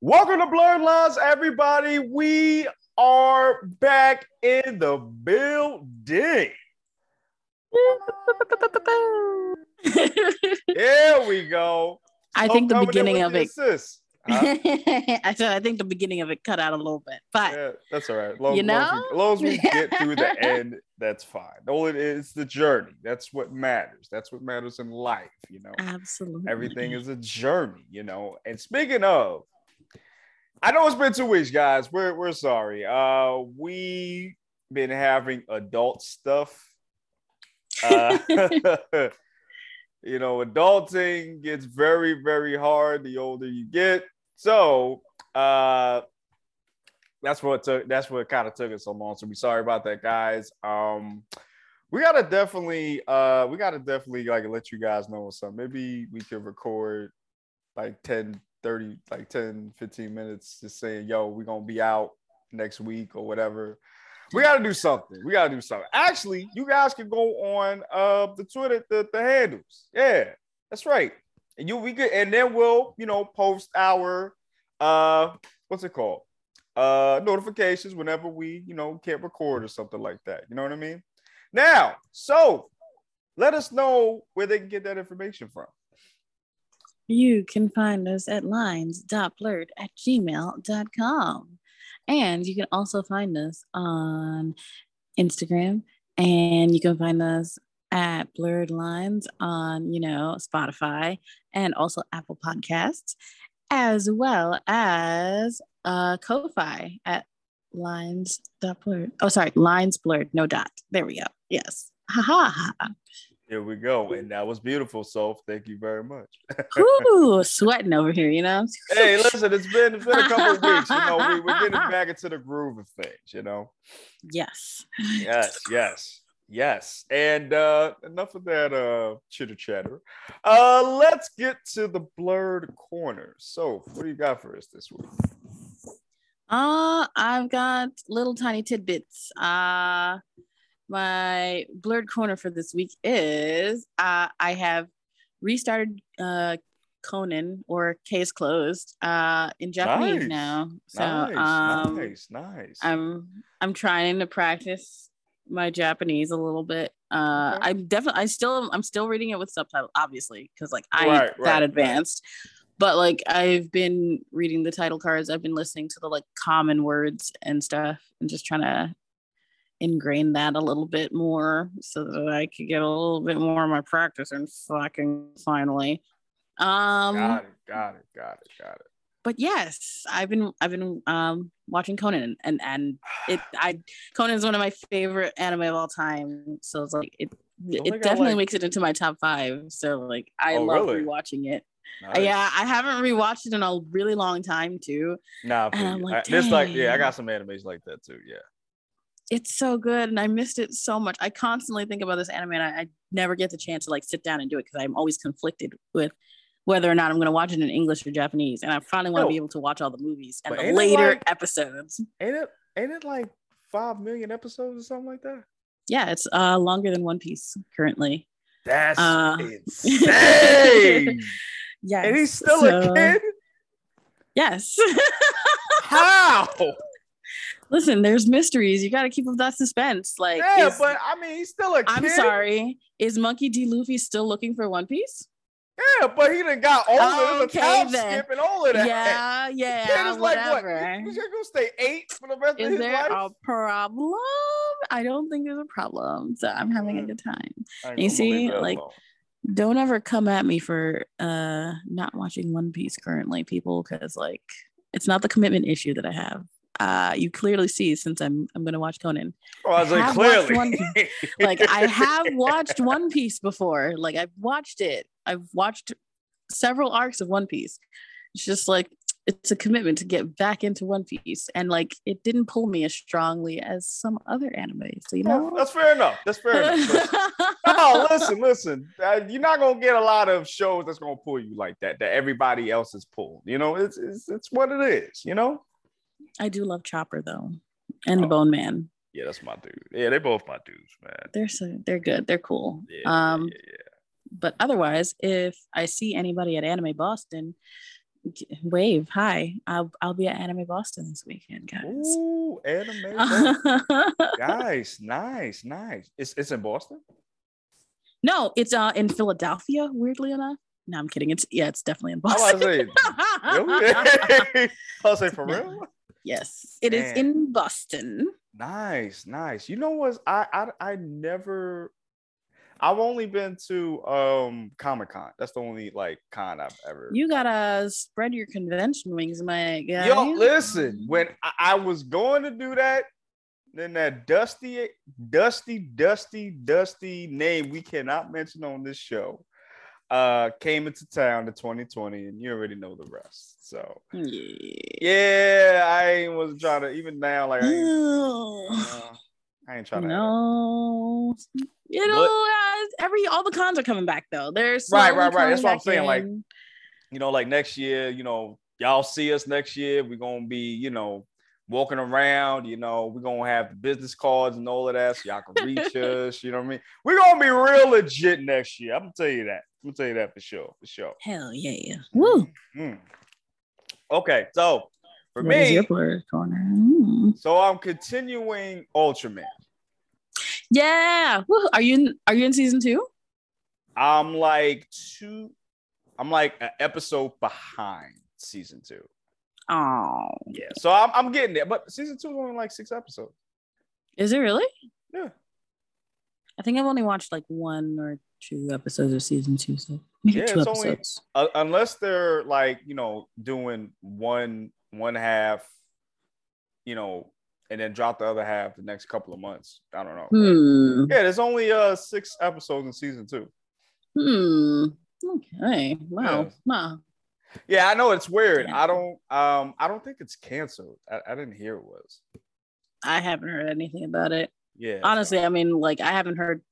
Welcome to Blurred Lines, everybody. We are back in the building. there we go. I think the beginning of it. Huh? I said I think the beginning of it cut out a little bit, but Yeah, that's all right. Long, You long as we- long as we get through the end, that's fine. All it is the journey. That's what matters. That's what matters in life. You know, absolutely everything is a journey. You know. And speaking of, I know it's been two weeks, guys. We're we're sorry. Uh, we been having adult stuff. Uh, you know, adulting gets very, very hard the older you get. So uh that's what took that's what kind of took us so long. So we sorry about that, guys. Um we gotta definitely uh we gotta definitely like let you guys know something. Maybe we could record like 10, 30, like 10, 15 minutes just saying, yo, we're gonna be out next week or whatever. We gotta do something. We gotta do something. Actually, you guys can go on uh the Twitter, the, the handles. Yeah, that's right. And you we could and then we'll you know post our uh what's it called? Uh notifications whenever we, you know, can't record or something like that. You know what I mean? Now, so let us know where they can get that information from. You can find us at lines.blurred at gmail.com. And you can also find us on Instagram and you can find us at Blurred Lines on, you know, Spotify and also Apple Podcasts, as well as uh Ko-Fi at lines.blurred. Oh, sorry, lines blurred, no dot. There we go. Yes. Ha ha ha. Here we go. And that was beautiful. So thank you very much. Ooh, sweating over here, you know? hey, listen, it's been it's been a couple of weeks. You know, we, we're getting back into the groove of things, you know. Yes. Yes, yes, yes. And uh enough of that uh chitter chatter. Uh let's get to the blurred corner. So what do you got for us this week? Uh, I've got little tiny tidbits. Uh, my blurred corner for this week is uh, I have restarted uh, Conan or Case Closed uh, in Japanese Nice. now. So nice, um, nice, nice. I'm I'm trying to practice my Japanese a little bit. Uh, Okay. I'm definitely I still I'm still reading it with subtitles, obviously, because like I Right, right, that right. advanced. But like I've been reading the title cards, I've been listening to the like common words and stuff, and just trying to ingrain that a little bit more so that I could get a little bit more of my practice and fucking finally. Um got it, got it, got it, got it. but yes, I've been I've been um watching Conan and and it I Conan is one of my favorite anime of all time. So it's like it it definitely like- makes it into my top five. So like I Oh, love really? rewatching it. Uh, Nice. Yeah, I haven't rewatched it in a really long time too. Nah, and I'm like, I- this like yeah, I got some animes like that too. Yeah. It's so good and I missed it so much. I constantly think about this anime and I, I never get the chance to like sit down and do it because I'm always conflicted with whether or not I'm going to watch it in English or Japanese. And I finally want to Yo. be able to watch all the movies and But the later like- episodes. Ain't it ain't it like five million episodes or something like that? Yeah, it's uh longer than One Piece currently. That's Uh, insane. Yeah. and he's still so- a kid? Yes. How? Listen, there's mysteries. You got to keep up that suspense. Like, yeah, is- but I mean he's still a kid. I'm sorry. Is Monkey D. Luffy still looking for One Piece? Yeah, but he done got older. There's Okay, a time then. skip and all of that. Yeah, yeah. Kid yeah, is like what? He's gonna stay eight for the rest of his life. Is there a problem? I don't think there's a problem. So I'm having a Mm. good time. You see, like. Don't ever come at me for uh not watching One Piece currently, people, because like it's not the commitment issue that I have. Uh you clearly see since I'm I'm gonna watch Conan. Oh, I was like watched clearly. One Like I have watched One Piece before. Like I've watched it. I've watched several arcs of One Piece. It's just like it's a commitment to get back into One Piece. And like it didn't pull me as strongly as some other animes, you Oh, know? that's fair enough. That's fair enough. No, listen, listen. Uh, you're not gonna get a lot of shows that's gonna pull you like that. That everybody else is pulled. You know, it's it's, it's what it is. You know. I do love Chopper though. And the Oh. Bone Man. Yeah, that's my dude. Yeah, they're both my dudes, man. They're so they're good. They're cool. Yeah, um yeah, yeah. but otherwise, if I see anybody at Anime Boston, Wave. Hi. I'll I'll be at Anime Boston this weekend, guys. Ooh, anime. Boston. nice, nice, nice. It's it's in Boston. no, it's uh in Philadelphia. Weirdly enough. No, I'm kidding. It's yeah, it's definitely in I was Boston. say. I was say for real. Yes, it is Man. in Boston. Nice, nice. You know what? I I I never. I've only been to um Comic Con. That's the only like con I've ever. You gotta spread your convention wings, my guy. Yo, listen. When I, I was going to do that, then that dusty, dusty, dusty, dusty name we cannot mention on this show uh came into town in 2020, and you already know the rest. So Yeah. yeah, I ain't was trying to even now like I ain't, uh, I ain't trying to. No, you know, uh, every all the cons are coming back though. There's Right, right, right. That's what I'm saying, like, you know, like next year, you know, y'all see us next year. We're gonna be, you know, walking around, you know, we're gonna have the business cards and all of that, so y'all can reach us. You know what I mean? We're gonna be real legit next year. I'm gonna tell you that. I'm gonna tell you that for sure, for sure. hell yeah. Woo. Mm. Okay, so for What is me, your blurred corner? Mm. so I'm continuing Ultraman. Yeah. Woo. Are you in, are you in season two? I'm like two, I'm like an episode behind season two. Oh, Yeah, so I'm, I'm getting there, but season two is only like six episodes. is it really? Yeah. I think I've only watched like one or two episodes of season two, so Yeah, two it's only- uh, unless they're like you know doing one one half you know and then drop the other half the next couple of months i don't know Hmm. yeah there's only uh six episodes in season two Hmm. Okay. Wow. Yeah. Wow. yeah i know it's weird i don't um i don't think it's canceled i, I didn't hear it was I haven't heard anything about it. yeah Honestly, I mean, like I haven't heard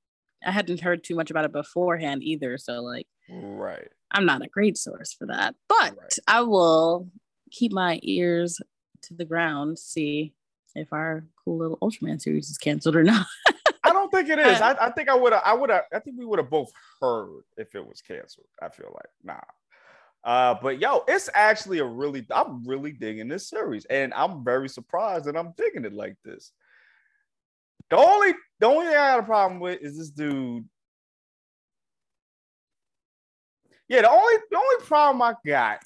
I hadn't heard too much about it beforehand either. So like right I'm not a great source for that. But Right. I will keep my ears to the ground, see if our cool little Ultraman series is canceled or not. i don't think it is i, I think i would have i would have i think we would have both heard if it was canceled i feel like nah Uh, but yo, it's actually a really, I'm really digging this series, and I'm very surprised that I'm digging it like this. The only, the only thing I got a problem with is this dude. Yeah, the only, the only problem I got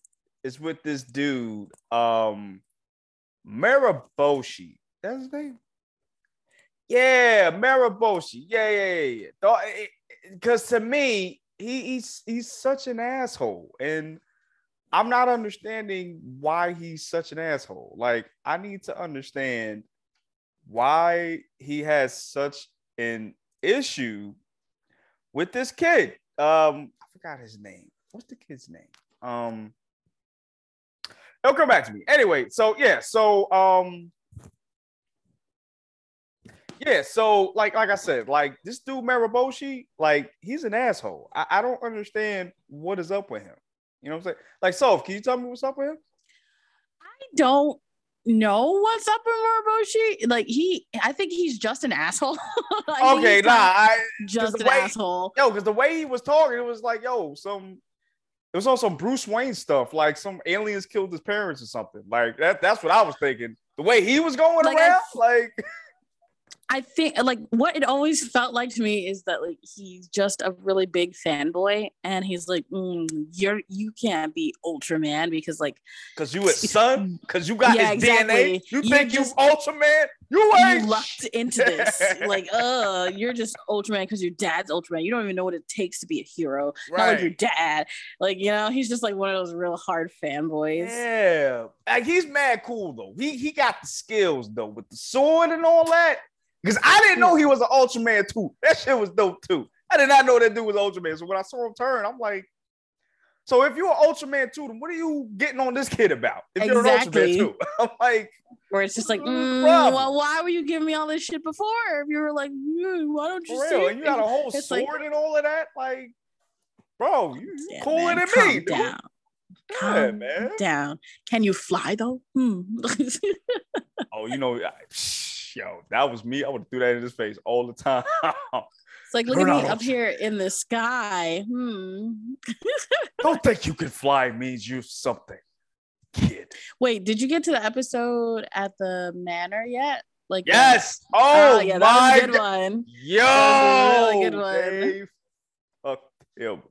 is with this dude, um, Moroboshi. That's his name. Yeah, Moroboshi. Yeah, yeah, yeah. Because to me, he, he's he's such an asshole, and I'm not understanding why he's such an asshole. Like, I need to understand why he has such an issue with this kid. Um, I forgot his name. What's the kid's name? Um, it'll come back to me. Anyway, so yeah, so um, yeah, so like like I said, like this dude Moroboshi, like he's an asshole. I, I don't understand what is up with him. You know what I'm saying? Like, so can you tell me what's up with him? I don't know what's up with Moroboshi. Like he, I think he's just an asshole. I think Okay, nah, I just an way- asshole. yo, because the way he was talking, it was like, yo, some it was on some Bruce Wayne stuff, like some aliens killed his parents or something. Like that, that's what I was thinking. The way he was going Like, I- around, like I think like what it always felt like to me is that like he's just a really big fanboy, and he's like, mm, "You're you can't be Ultraman because like because you his son, because you got Yeah, his exactly. DNA. You think You're think just- you Ultraman? You ain't you lucked into this. like, uh, you're just Ultraman because your dad's Ultraman. You don't even know what it takes to be a hero. Not like your dad. Like you know, he's just like one of those real hard fanboys. Yeah, like he's mad cool though. He he got the skills though with the sword and all that. Because I didn't know he was an Ultraman too. That shit was dope too. I did not know that dude was Ultraman. So when I saw him turn, I'm like, so if you're an Ultraman too, then what are you getting on this kid about? If you're an Exactly. Ultraman too, I'm like, Where it's just like, mm, well, why were you giving me all this shit before? If you were like, mm, why don't you for see? real, it?" and you got a whole It's sword like- and all of that, like, bro, you, Yeah, cooler man, than calm me, dude. down. Yeah, man. down. Can you fly though? Hmm. Oh, you know, I- yo, that was me. I would have threw that in his face all the time. It's like look at me up here in the sky. Hmm. Don't think you can fly means you something. Kid. Wait, did you get to the episode at the manor yet? Like uh, Yes. Oh, oh, yeah, that was a good one. Yo, That was a really good one. fucked him.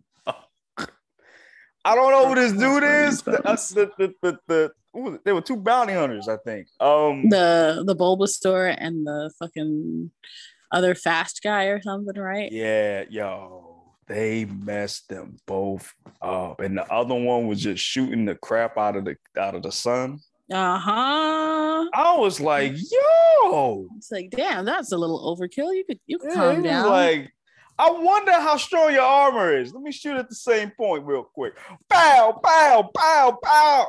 I don't know who this dude is. The, uh, the, the, the, the, was? There were two bounty hunters, I think. Um, The the Bulbasaur and the fucking other fast guy or something, right? yeah, yo, they messed them both up, and the other one was just shooting the crap out of the out of the sun. Uh huh. I was like, yo, It's like, damn, that's a little overkill. You could you could Yeah, calm down. Like, I wonder how strong your armor is. Let me shoot at the same point real quick. Pow, pow, pow, pow.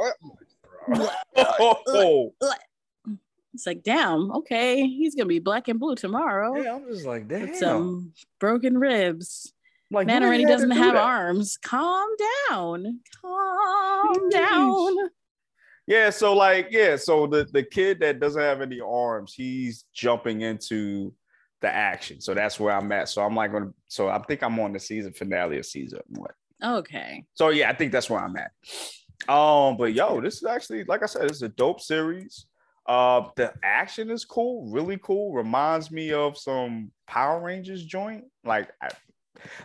Oh, it's like, damn, okay, he's gonna be black and blue tomorrow. yeah, I'm just like, damn. With some broken ribs. like, Man already doesn't do have that? arms. Calm down. Calm Sheesh. down. Yeah, so like, yeah, so the the kid that doesn't have any arms, he's jumping into the action. So that's where I'm at. So I'm like gonna. So I think I'm on the season finale of season one. Okay. So yeah, I think that's where I'm at. Um, but yo, this is actually, like I said, this is a dope series. Uh, the action is cool, really cool. Reminds me of some Power Rangers joint. Like, I,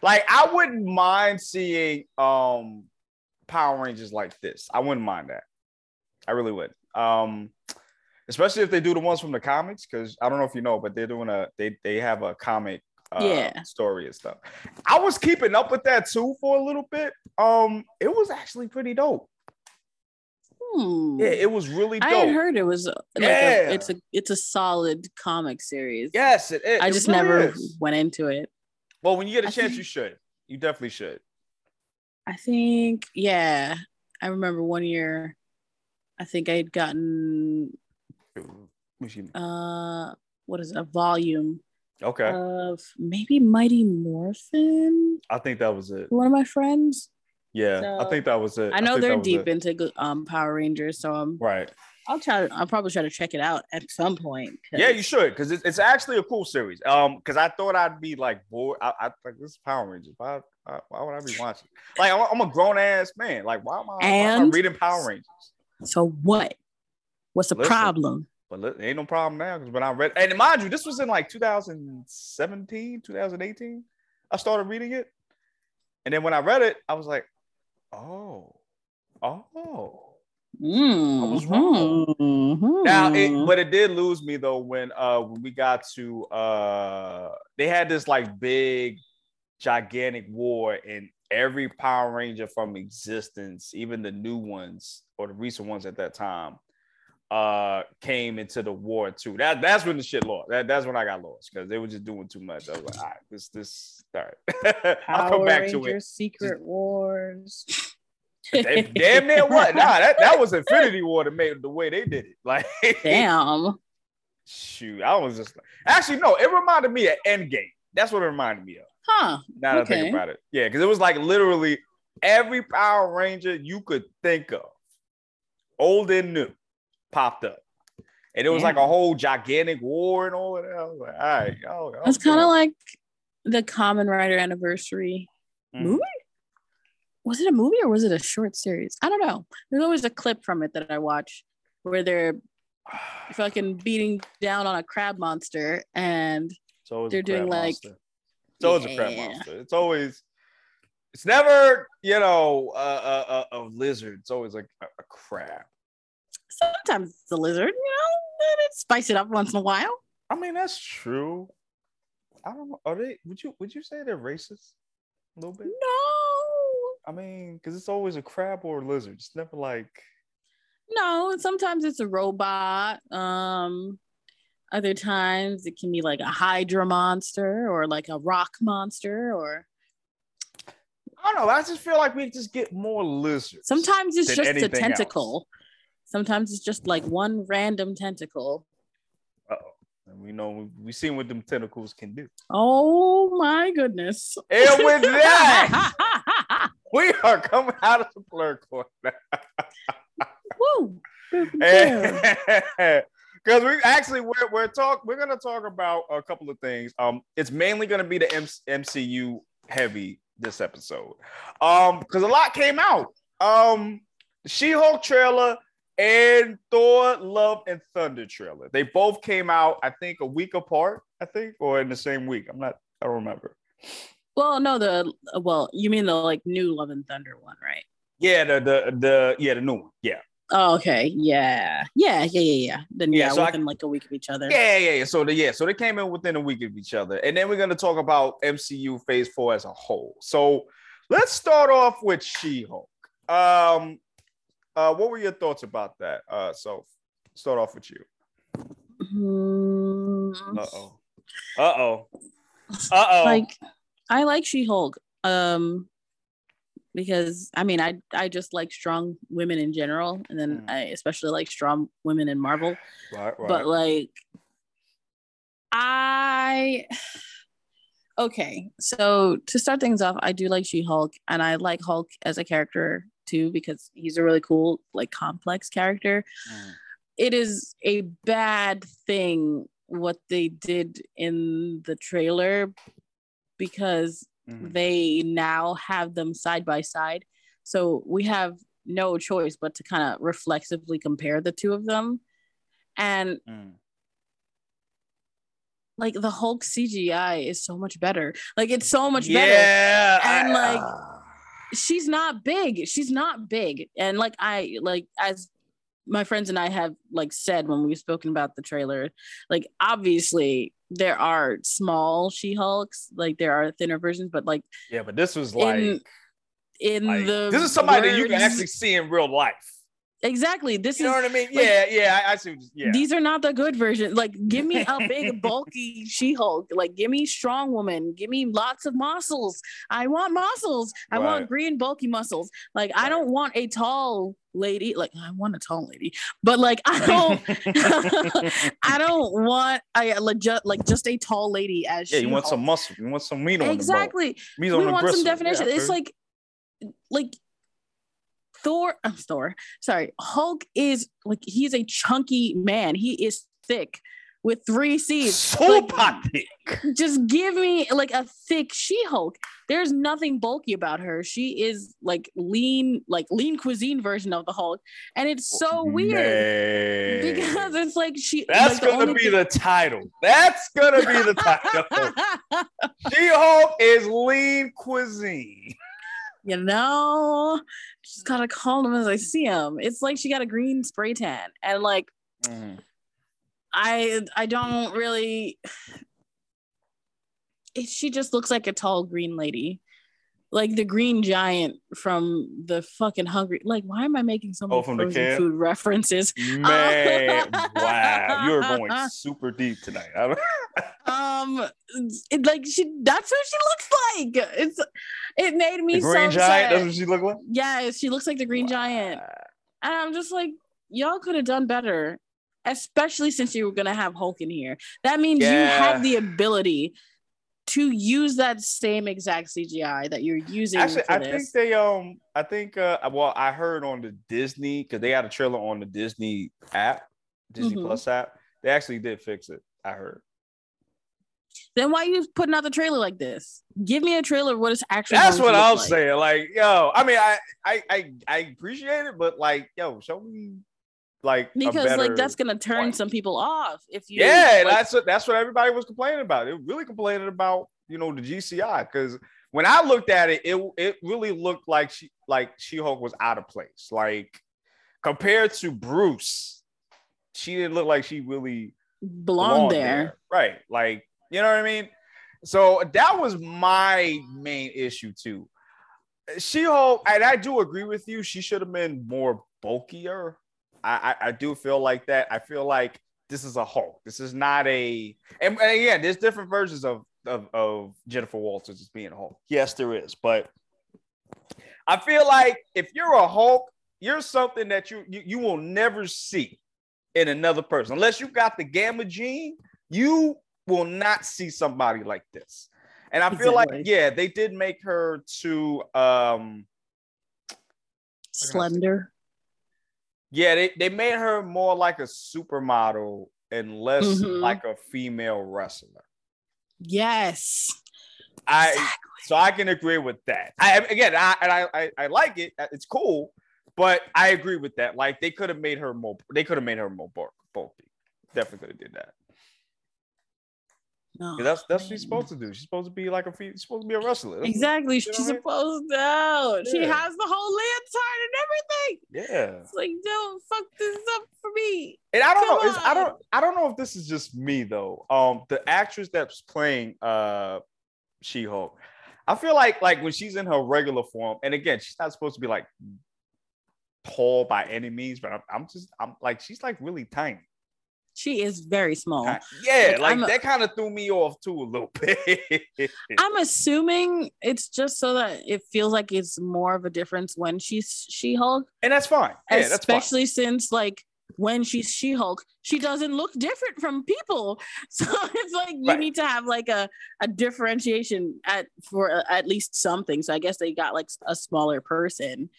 like I wouldn't mind seeing um Power Rangers like this. I wouldn't mind that. I really would. Um, especially if they do the ones from the comics, because I don't know if you know, but they're doing a they they have a comic uh, Yeah. story and stuff. I was keeping up with that too for a little bit. Um, it was actually pretty dope. Hmm. Yeah, it was really dope. I had heard it was uh, like Yeah. a, it's a it's a solid comic series. yes, it, it I just really never is. went into it. Well, when you get a I chance, think- you should. You definitely should. I think, yeah. I remember one year, I think I had gotten uh what is it, a volume Okay, of maybe Mighty Morphin I think that was it. one of my friends. Yeah, I think that was it. I know think they're deep it. into um Power Rangers, so I'm Right. I'll try. I'll probably try to check it out at some point. Yeah, you should because it's, it's actually a cool series. Um, because I thought I'd be like bored. I, I like this is Power Rangers. Why, why, why would I be watching? Like I'm, a- I'm a grown ass man. Like why am I, why am I reading Power Rangers? So what? What's the Listen. problem? But li- ain't no problem now because when I read, and mind you, this was in like 2017, 2018. I started reading it, and then when I read it, I was like, oh, oh. Mm, was wrong. Now, it, mhm. but it did lose me though when uh when we got to uh they had this like big gigantic war and every Power Ranger from existence, even the new ones or the recent ones at that time, uh came into the war too. That that's when the shit lost. That, that's when I got lost because they were just doing too much. I was like, all right, this this all right. I'll come back to it. Secret Wars. Damn, damn near what? Nah, that, that was Infinity War that made the way they did it. Like Damn. Shoot, I was just like, actually, no, it reminded me of Endgame. That's what it reminded me of. Huh. Now that I Okay. think about it. Yeah, because it was like literally every Power Ranger you could think of, old and new, popped up. And it was like a whole gigantic war and all of that. I was like, all right, y'all. y'all It's kind of like the Kamen Rider anniversary Mhm. movie. Was it a movie or was it a short series? I don't know. There's always a clip from it that I watch where they're fucking beating down on a crab monster and they're doing, like- monster. It's always a crab monster. It's always, it's never, you know, a, a, a, a lizard. It's always like a, a crab. Sometimes it's a lizard, you know, spice it up once in a while. I mean, that's true. I don't know. Are they? Would you? Would you say they're racist? A little bit. No, I mean, because it's always a crab or a lizard. It's never like. no, sometimes it's a robot. Um, other times it can be like a hydra monster or like a rock monster, or I don't know. I just feel like we just get more lizards. sometimes it's just a tentacle. else. Sometimes it's just like one random tentacle. Uh-oh. And we know we, seen what them tentacles can do. Oh my goodness. And with that, we are coming out of the blur corner. Woo. Because we actually we're we're talk we're gonna talk about a couple of things. Um, it's mainly gonna be the M- MCU heavy this episode. Um, because a lot came out. Um, She-Hulk trailer and Thor Love and Thunder trailer. They both came out, I think, a week apart, I think, or in the same week. I'm not, I don't remember. Well, no, the well, you mean the like new Love and Thunder one, right? Yeah, the the the yeah, the new one. Yeah. Oh, okay. Yeah. Yeah. Yeah. Yeah. Yeah. Then yeah, Yeah, so I- within like a week of each other. Yeah, yeah, yeah. So the yeah, so they came in within a week of each other, and then we're gonna talk about MCU Phase Four as a whole. So let's start off with She-Hulk. Um, uh, what were your thoughts about that? Uh, so start off with you. Uh oh. Uh oh. Uh oh. like I like She-Hulk. Um because I mean I I just like strong women in general and then Mm. I especially like strong women in Marvel. right, right. But like I okay, so to start things off, I do like She-Hulk and I like Hulk as a character too because he's a really cool, like complex character. Mm. It is a bad thing what they did in the trailer because Mhm. they now have them side by side. So we have no choice but to kind of reflexively compare the two of them. And Mm. like the Hulk CGI is so much better. Like it's so much better. Yeah, And, I- like, ah. She's not big. She's not big. And like I like as my friends and I have like said when we've spoken about the trailer, like obviously there are small She-Hulks, like there are thinner versions, but like yeah, but this was like, in in like, the this is somebody that you can actually see in real life. Exactly this You know is what I mean? like, yeah, yeah, I, I see. Yeah, these are not the good version like give me a big bulky she-hulk like give me strong woman give me lots of muscles i want muscles i Right. want green bulky muscles like i don't want a tall lady like i want a tall lady but like i don't i don't want like just like just a tall lady as yeah, you want She-Hulk. some muscle. You want some meat on exactly the. Meat we want some definition. Yeah, it's like, like Thor. I'm Thor. Sorry, Hulk is like he's a chunky man. He is thick with three C's. super like- thick. Just give me like a thick She-Hulk. There's nothing bulky about her. She is like lean, like lean cuisine version of the Hulk, and it's so oh, weird Man. because it's like she. That's like, gonna be thing- the title. That's gonna be the title. She-Hulk is lean cuisine. You know, just gotta call them as I see them. It's like she got a green spray tan, and like I I don't really. It, she just looks like a tall green lady, like the green giant from the fucking Hungry. Like, why am I making so many Oh, from frozen food references? Man, wow, you're going super deep tonight. Um, it, like she, that's what she looks like. It's it made me the green so giant. That's upset. what she look like. Yeah, she looks like the green giant. And I'm just like, y'all could have done better, especially since you were gonna have Hulk in here. That means you have the ability to use that same exact CGI that you're using Actually, I this. think they um, I think uh, well, I heard on the Disney because they had a trailer on the Disney app, Disney Mhm. Plus app. They actually did fix it. I heard. Then why are you putting out the trailer like this? Give me a trailer of what it's actually. That's what I'm like. saying. Like, yo, I mean, I, I, I, I appreciate it, but like, yo, show me like Because like that's gonna turn point. some people off if you. yeah, like, that's what that's what everybody was complaining about. They were really complaining about you know the GCI because when I looked at it, it it really looked like she like She Hulk was out of place. Like compared to Bruce, she didn't look like she really belong belonged there. right? Like you know what I mean. So that was my main issue too. She Hulk, and I do agree with you. She should have been more bulkier. I, I I do feel like that. I feel like this is a Hulk. This is not a. And, and again, there's different versions of, of of Jennifer Walters as being a Hulk. Yes, there is, but I feel like if you're a Hulk, you're something that you you, you will never see in another person unless you've got the gamma gene. You will not see somebody like this. And I feel like, yeah, they did make her too um Slender. yeah, they, they made her more like a supermodel and less Mhm. like a female wrestler. Yes. I Exactly. so I can agree with that. I again, I and I, I I like it. It's cool, But I agree with that. Like they could have made her more. They could have made her more bulky. Definitely could have did that. No, that's that's what she's supposed to do. She's supposed to be like a she's supposed to be a wrestler. That's exactly. She's supposed to. Yeah. She has the whole lantern and everything. Yeah. It's like, don't fuck this up for me. And I don't Come know. I don't. I don't know if this is just me though. Um, the actress that's playing uh, She Hulk. I feel like like when she's in her regular form, and again, she's not supposed to be like tall by any means, but I'm, I'm just I'm like she's like really tiny. She is very small. Yeah, like, like that kind of threw me off too a little bit. I'm assuming it's just so that it feels like it's more of a difference when she's She Hulk, and that's fine. Yeah, especially that's fine. since like when she's She Hulk, she doesn't look different from people. So it's like you right. need to have like a, a differentiation at for uh, at least something. So I guess they got like a smaller person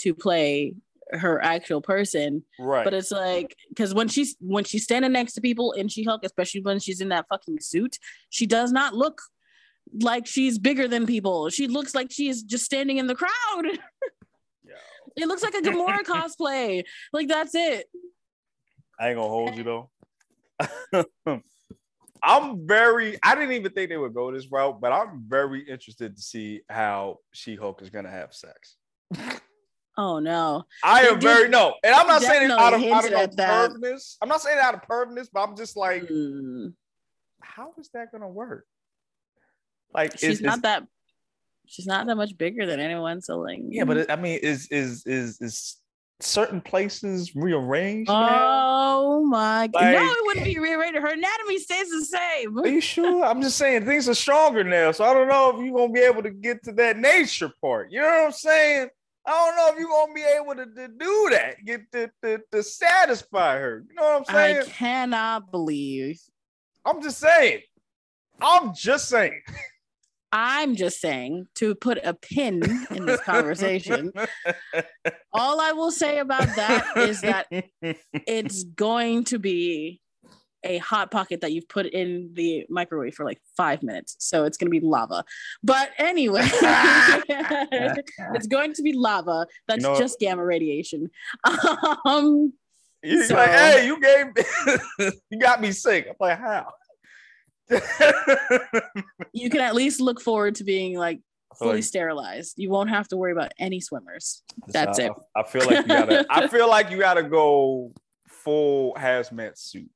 to play her actual person. Right. But it's like because when she's when she's standing next to people in She Hulk, especially when she's in that fucking suit, she does not look like she's bigger than people. She looks like she's just standing in the crowd. Yeah it looks like a Gamora cosplay. Like that's it. I ain't gonna hold you though. I'm very I didn't even think they would go this route, but I'm very interested to see how She-Hulk is gonna have sex. Oh no. I am very no. And I'm not saying it out of, out of pervness. I'm not saying it out of pervness, but I'm just like, mm. how is that gonna work? Like she's not that she's not that much bigger than anyone. So like Yeah, but it, I mean, is is is is certain places rearranged? Oh now? my god. Like, no, it wouldn't be rearranged. Her anatomy stays the same. Are you sure? I'm just saying things are stronger now. So I don't know if you're gonna be able to get to that nature part. You know what I'm saying? I don't know if you're gonna be able to, to do that, get to, to, to satisfy her. You know what I'm saying? I cannot believe. I'm just saying. I'm just saying. I'm just saying to put a pin in this conversation. all I will say about that is that it's going to be a hot pocket that you've put in the microwave for like five minutes. So it's going to be lava. But anyway, it's going to be lava. That's you know, just gamma radiation. Um, He's so, like, hey, you gave, you got me sick. I'm like, how? you can at least look forward to being like fully like, sterilized. You won't have to worry about any swimmers. That's I, it. I feel like you gotta. I feel like you gotta go full hazmat suit.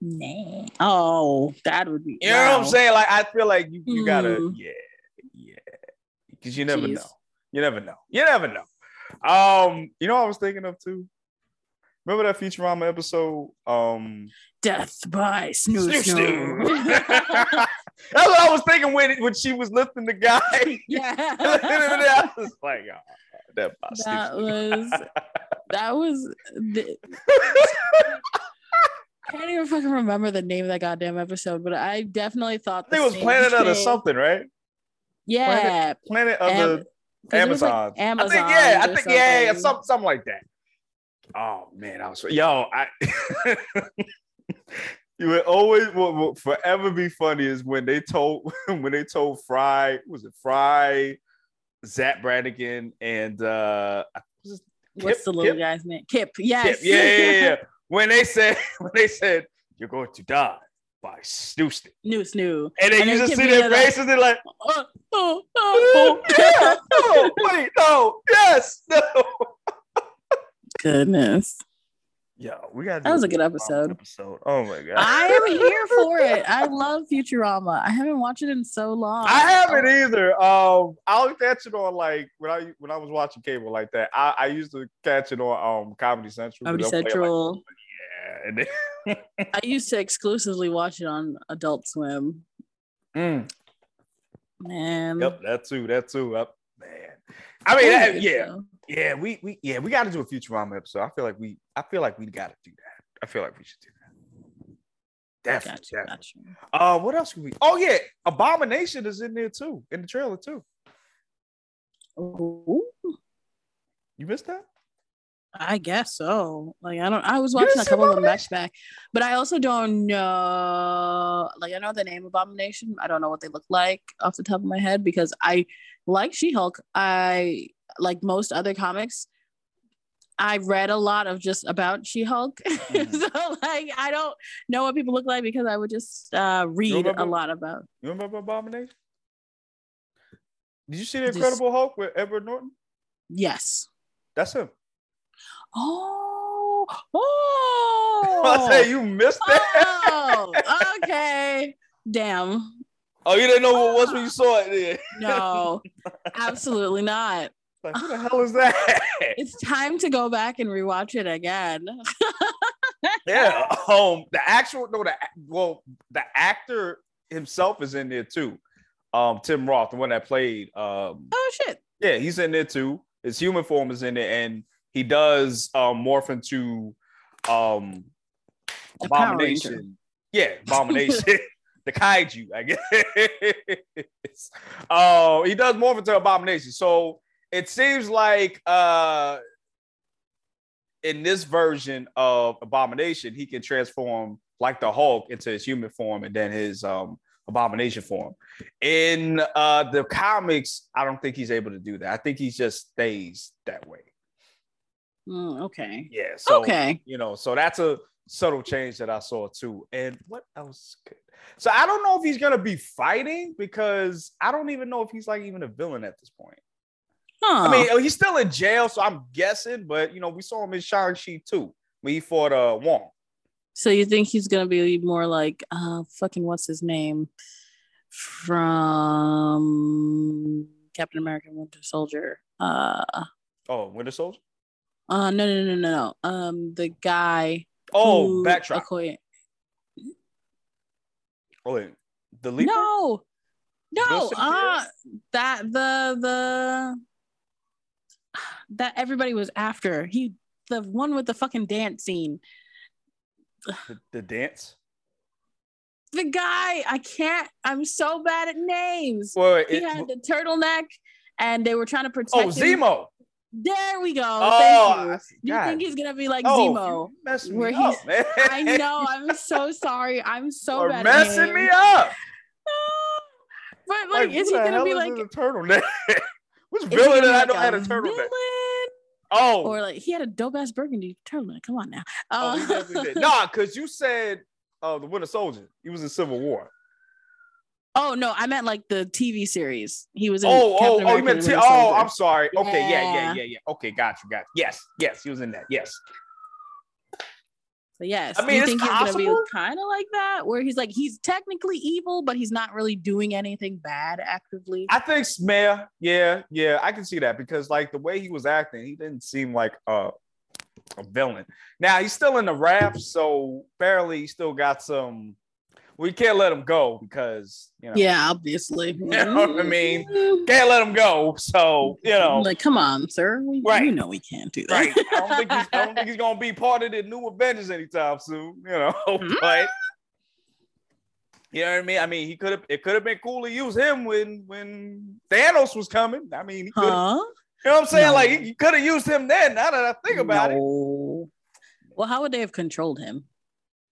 Nah. Oh, that would be. You wow. know what I'm saying? Like I feel like you, you gotta, mm. yeah, yeah, because you never Jeez. know. You never know. You never know. Um, you know, I was thinking of too. Remember that Futurama episode? Um, Death by Snoo Snoo. That's what I was thinking when when she was lifting the guy. Yeah, I was like, oh, that, that was that was the, I can't even fucking remember the name of that goddamn episode, but I definitely thought I it was Planet thing. of the something, right? Yeah, Planet, Planet of Am- the Amazon. Like Amazon. I think yeah, I think something. yeah, something, something like that. Oh man, I was yo, I you would always what will forever be funny is when they told when they told Fry was it Fry, Zapp Brannigan, and uh what's the little Kip? guy's name? Kip. Yes. Kip. Yeah, yeah, yeah when they said when they said you're going to die by snoozing. New snoo. And then and you just see their faces, they're like, oh, oh, oh, yeah, oh. no, oh, wait, no, yes, no. Goodness. Yo, we got that was a good episode. Episode. Oh my god, I am here for it. I love Futurama. I haven't watched it in so long. I haven't either. Um, I'll catch it on like when I when I was watching cable like that. I, I used to catch it on um Comedy Central. Comedy Central. Like, yeah, I used to exclusively watch it on Adult Swim. Mm. Man. Yep, that too. That too. Up, man. I mean, that, yeah. Yeah, we we yeah we got to do a Futurama episode. I feel like we I feel like we got to do that. I feel like we should do that. Definitely. Gotcha, definitely. Gotcha. Uh, what else can we? Oh yeah, Abomination is in there too in the trailer too. Ooh. You missed that? I guess so. Like I don't. I was watching a couple of them back to back, but I also don't know. Like I know the name Abomination. I don't know what they look like off the top of my head because I like She Hulk. I like most other comics, I read a lot of just about She Hulk. Mhm. so like I don't know what people look like because I would just uh read a lot about You remember Abomination? Did you see the Just- Incredible Hulk with Edward Norton? yes. That's him. Oh, oh! I say you missed that. oh, okay. Damn. Oh, you didn't know what it was when you saw it. Then. No, absolutely not. Like, who the hell is that? It's time to go back and rewatch it again. yeah. Um, the actual no, the well, the actor himself is in there too. Um, Tim Roth, the one that played. Um, Oh shit. yeah, he's in there too. His human form is in there, and he does um morph into um The abomination. Yeah, abomination. The kaiju, I guess. Oh, he does morph into abomination. So it seems like uh in this version of abomination, he can transform like the Hulk into his human form and then his um abomination form. In uh the comics, I don't think he's able to do that. I think he just stays that way. Mm, okay. Yeah. So okay. you know, so that's a subtle change that I saw too. And what else? Could... So I don't know if he's gonna be fighting because I don't even know if he's like even a villain at this point. Huh. I mean, he's still in jail, so I'm guessing. But you know, we saw him in Shang Chi too when he fought uh Wong. so you think he's gonna be more like uh fucking what's his name from Captain America Winter Soldier? Uh Oh, Winter Soldier. uh no no no no no. Um the guy Oh, Batroc. Okoye- Oh, wait. the Leaper. No, no, uh that the the that everybody was after. He the one with the fucking dance scene. The, the dance. The guy, I can't, I'm so bad at names. Wait, wait, He it- had the turtleneck and they were trying to protect oh, him. Zemo. There we go. Oh, Thank you. Do you think he's gonna be like Oh, Zemo? where up, he's- man. I know. I'm so sorry. I'm so You're bad messing me up. But like, is he gonna be like? a turtleneck? Which villain did I like know had a a turtleneck? villain? Oh, Or like he had a dope ass burgundy turtleneck. Come on now. oh, Uh, did. Nah, because you said uh, the Winter Soldier. He was in Civil War. Oh no, I meant like the TV series. He was in. Oh, oh, Captain oh, you America meant T- oh, I'm sorry. Okay, yeah, yeah, Yeah. yeah, yeah. Okay, got you, got you. Yes, yes, he was in that. Yes. So yes, I do mean, you it's think he's gonna be kind of like that, where he's like he's technically evil, but he's not really doing anything bad actively? I think Smear, yeah, yeah, I can see that because like the way he was acting, he didn't seem like a, a villain. Now he's still in the raft, so barely he still got some. We can't let him go because you know yeah, obviously. You know what I mean? can't let him go. So you know, like, come on, sir. We, Right. you know we can't do that. right? I don't think he's, I don't think he's gonna be part of the new Avengers anytime soon. You know, but you know what I mean. I mean, he could have. It could have been cool to use him when when Thanos was coming. I mean, he could. Huh? You know what I'm saying? No. Like he, could have used him then. Now that I think about it, Well, how would they have controlled him?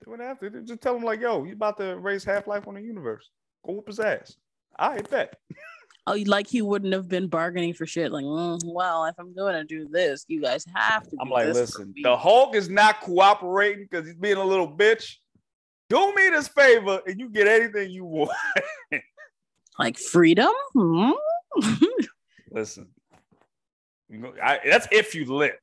They went after to they just tell him like, "Yo, you about to raise Half Life on the universe? Go whoop his ass." I bet. Oh, like he wouldn't have been bargaining for shit. Like, mm, well, if I'm going to do this, you guys have to. I'm like, this listen, the Hulk is not cooperating because he's being a little bitch. Do me this favor and you get anything you want. like freedom. Hmm? Listen, you know, I, that's if you live.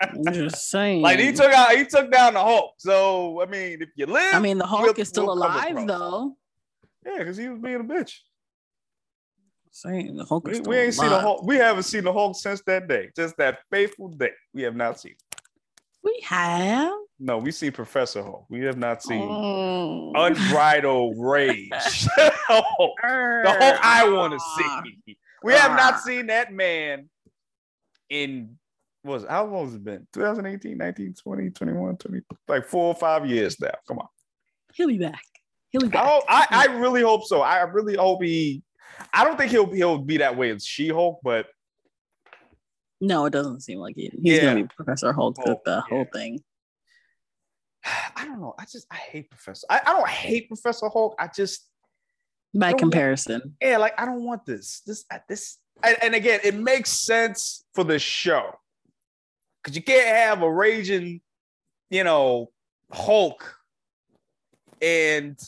I'm just saying. like he took out, he took down the Hulk. So I mean, if you live, I mean, the Hulk we'll- is still we'll alive, though. yeah, because he was being a bitch. Saying the Hulk is We, still we ain't seen the alive. Hulk. We haven't seen the Hulk since that day. Just that faithful day. We have not seen. We have. No, we see Professor Hulk. We have not seen Oh. unbridled rage. the Hulk. The Hulk I want to see. We have not Ah. seen that man in what was how long has it been? 2018, 19, 20, 21, 20, like four or five years now. Come on. He'll be back. He'll be I, back. hope, I, I really hope so. I really hope he I don't think he'll he'll be that way as She-Hulk, but No, it doesn't seem like it. He's Yeah. gonna be Professor Hulk the, Hulk, the yeah. whole thing. I don't know. I just I hate Professor. I, I don't hate Professor Hulk. I just By comparison. yeah, like I don't want this. This this and, and again, it makes sense for the show. because you can't have a raging, you know, Hulk, and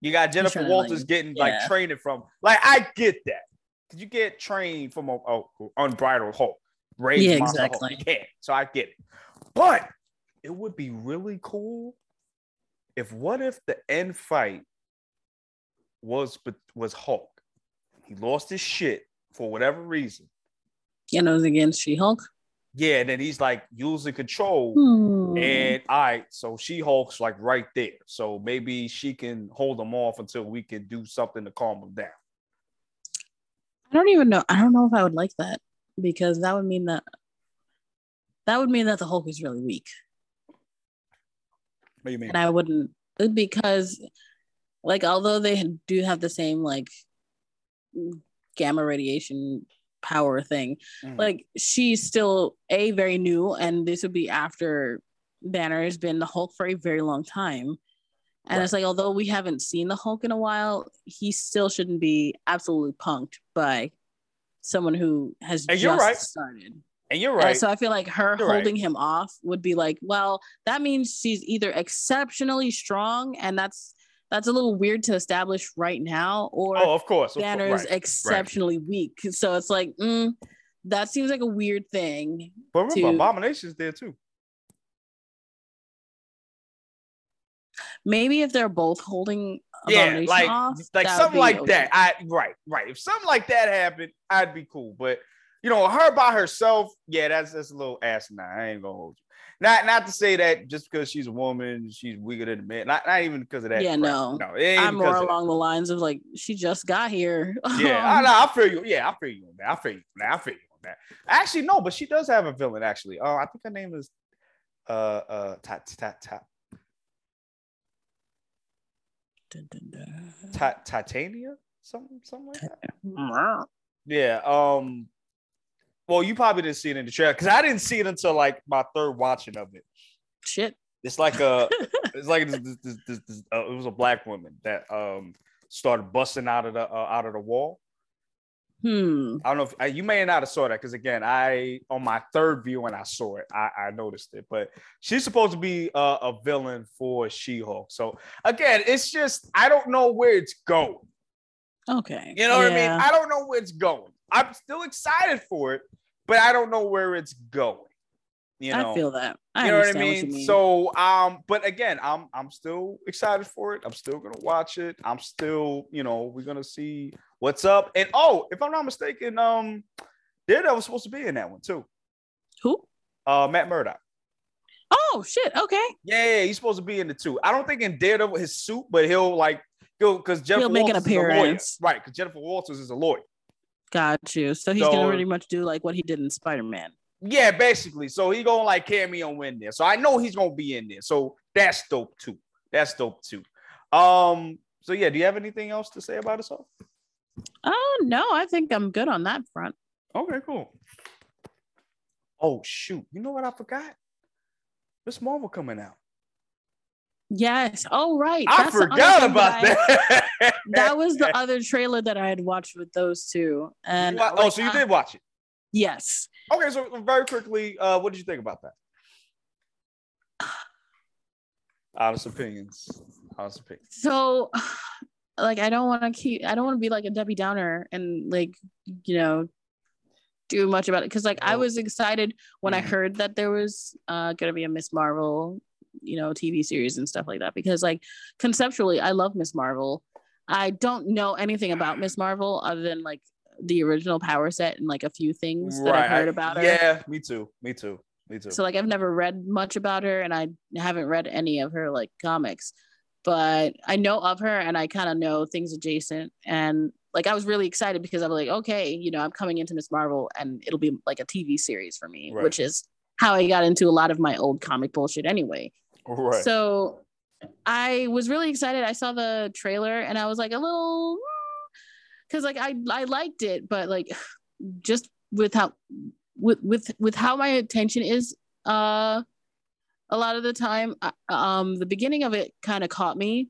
you got Jennifer Walters like, getting yeah. like training from. Like I get that. Cause you get trained from a, a unbridled Hulk, raised yeah, exactly. Hulk. Yeah, so I get it. But it would be really cool if what if the end fight was but was Hulk? He lost his shit for whatever reason. You know, against She Hulk. Yeah, and then he's like using control. Hmm. And all right, so She Hulk's like right there. So maybe she can hold him off until we can do something to calm him down. I don't even know. I don't know if I would like that because that would mean that that would mean that the Hulk is really weak. What do you mean? And I wouldn't because like although they do have the same like gamma radiation power thing, mm. like she's still a very new and this would be after Banner has been the Hulk for a very long time. And right. it's like, although we haven't seen the Hulk in a while, he still shouldn't be absolutely punked by someone who has and just right. started. And you're right. so I feel like her you're holding right. him off would be like, well, that means she's either exceptionally strong, and that's that's a little weird to establish right now, or oh, of course, Banner's right. exceptionally weak. So it's like, mm, that seems like a weird thing. But remember, to... Abomination's there too. Maybe if they're both holding yeah, like off, like something like okay. that. I right, right. If something like that happened, I'd be cool. But you know, her by herself, yeah, that's that's a little asinine. I ain't gonna hold you. Not not to say that just because she's a woman, she's weaker than a man. Not not even because of that. Yeah, crap. no, no. I'm more along the lines of like she just got here. yeah, I know. I feel you. Yeah, I feel you on that. I feel you. I feel you on that. Actually, no, but she does have a villain. Actually, oh, I think her name is uh uh Tat Tat Tat Titania, something, something like that. Yeah. Um. Well, you probably didn't see it in the trailer because I didn't see it until like my third watching of it. Shit. It's like a. it's like this, this, this, uh, it was a black woman that um started busting out of the uh, out of the wall. Hmm. I don't know if uh, you may not have saw that because again, I on my third view when I saw it, I, I noticed it. But she's supposed to be a, a villain for She-Hulk. So again, it's just I don't know where it's going. Okay. You know yeah. what I mean? I don't know where it's going. I'm still excited for it, but I don't know where it's going. You know, I feel that. I you know what I mean? What mean? So, um, but again, I'm I'm still excited for it. I'm still gonna watch it. I'm still, you know, we're gonna see what's up. And oh, if I'm not mistaken, um, Daredevil was supposed to be in that one too. Who? Uh, Matt Murdock. Oh shit! Okay. Yeah, yeah, he's supposed to be in the two. I don't think in Daredevil his suit, but he'll like go because Jennifer he'll make Walters an appearance, right? Because Jennifer Walters is a lawyer. Got you. So he's so, gonna pretty much do like what he did in Spider Man. Yeah, basically. So he gonna like cameo in there. So I know he's gonna be in there. So that's dope too. That's dope too. Um. So yeah, do you have anything else to say about yourself? Oh no, I think I'm good on that front. Okay, cool. Oh shoot! You know what I forgot? Miss Marvel coming out. Yes. Oh right. I That's forgot about that. I, that was the other trailer that I had watched with those two. And like, oh, so you did watch it? Yes. Okay, so very quickly, uh, what did you think about that? Honest opinions. Honest opinions. So, like, I don't want to keep. I don't want to be like a Debbie Downer and like, you know, do much about it because like I was excited when I mm-hmm. heard that there was uh gonna be a Miss Marvel, you know, TV series and stuff like that because like conceptually I love Miss Marvel. I don't know anything about Miss Marvel other than like the original power set and like a few things that I've heard about her. Yeah, me too. Me too. Me too. So like I've never read much about her and I haven't read any of her like comics, but I know of her and I kind of know things adjacent and like I was really excited because I was like, okay, you know, I'm coming into Miss Marvel and it'll be like a TV series for me, right. which is how I got into a lot of my old comic bullshit anyway. Right. So I was really excited. I saw the trailer and I was like a little because like I I liked it, but like just with how with with with how my attention is uh a lot of the time uh, um the beginning of it kind of caught me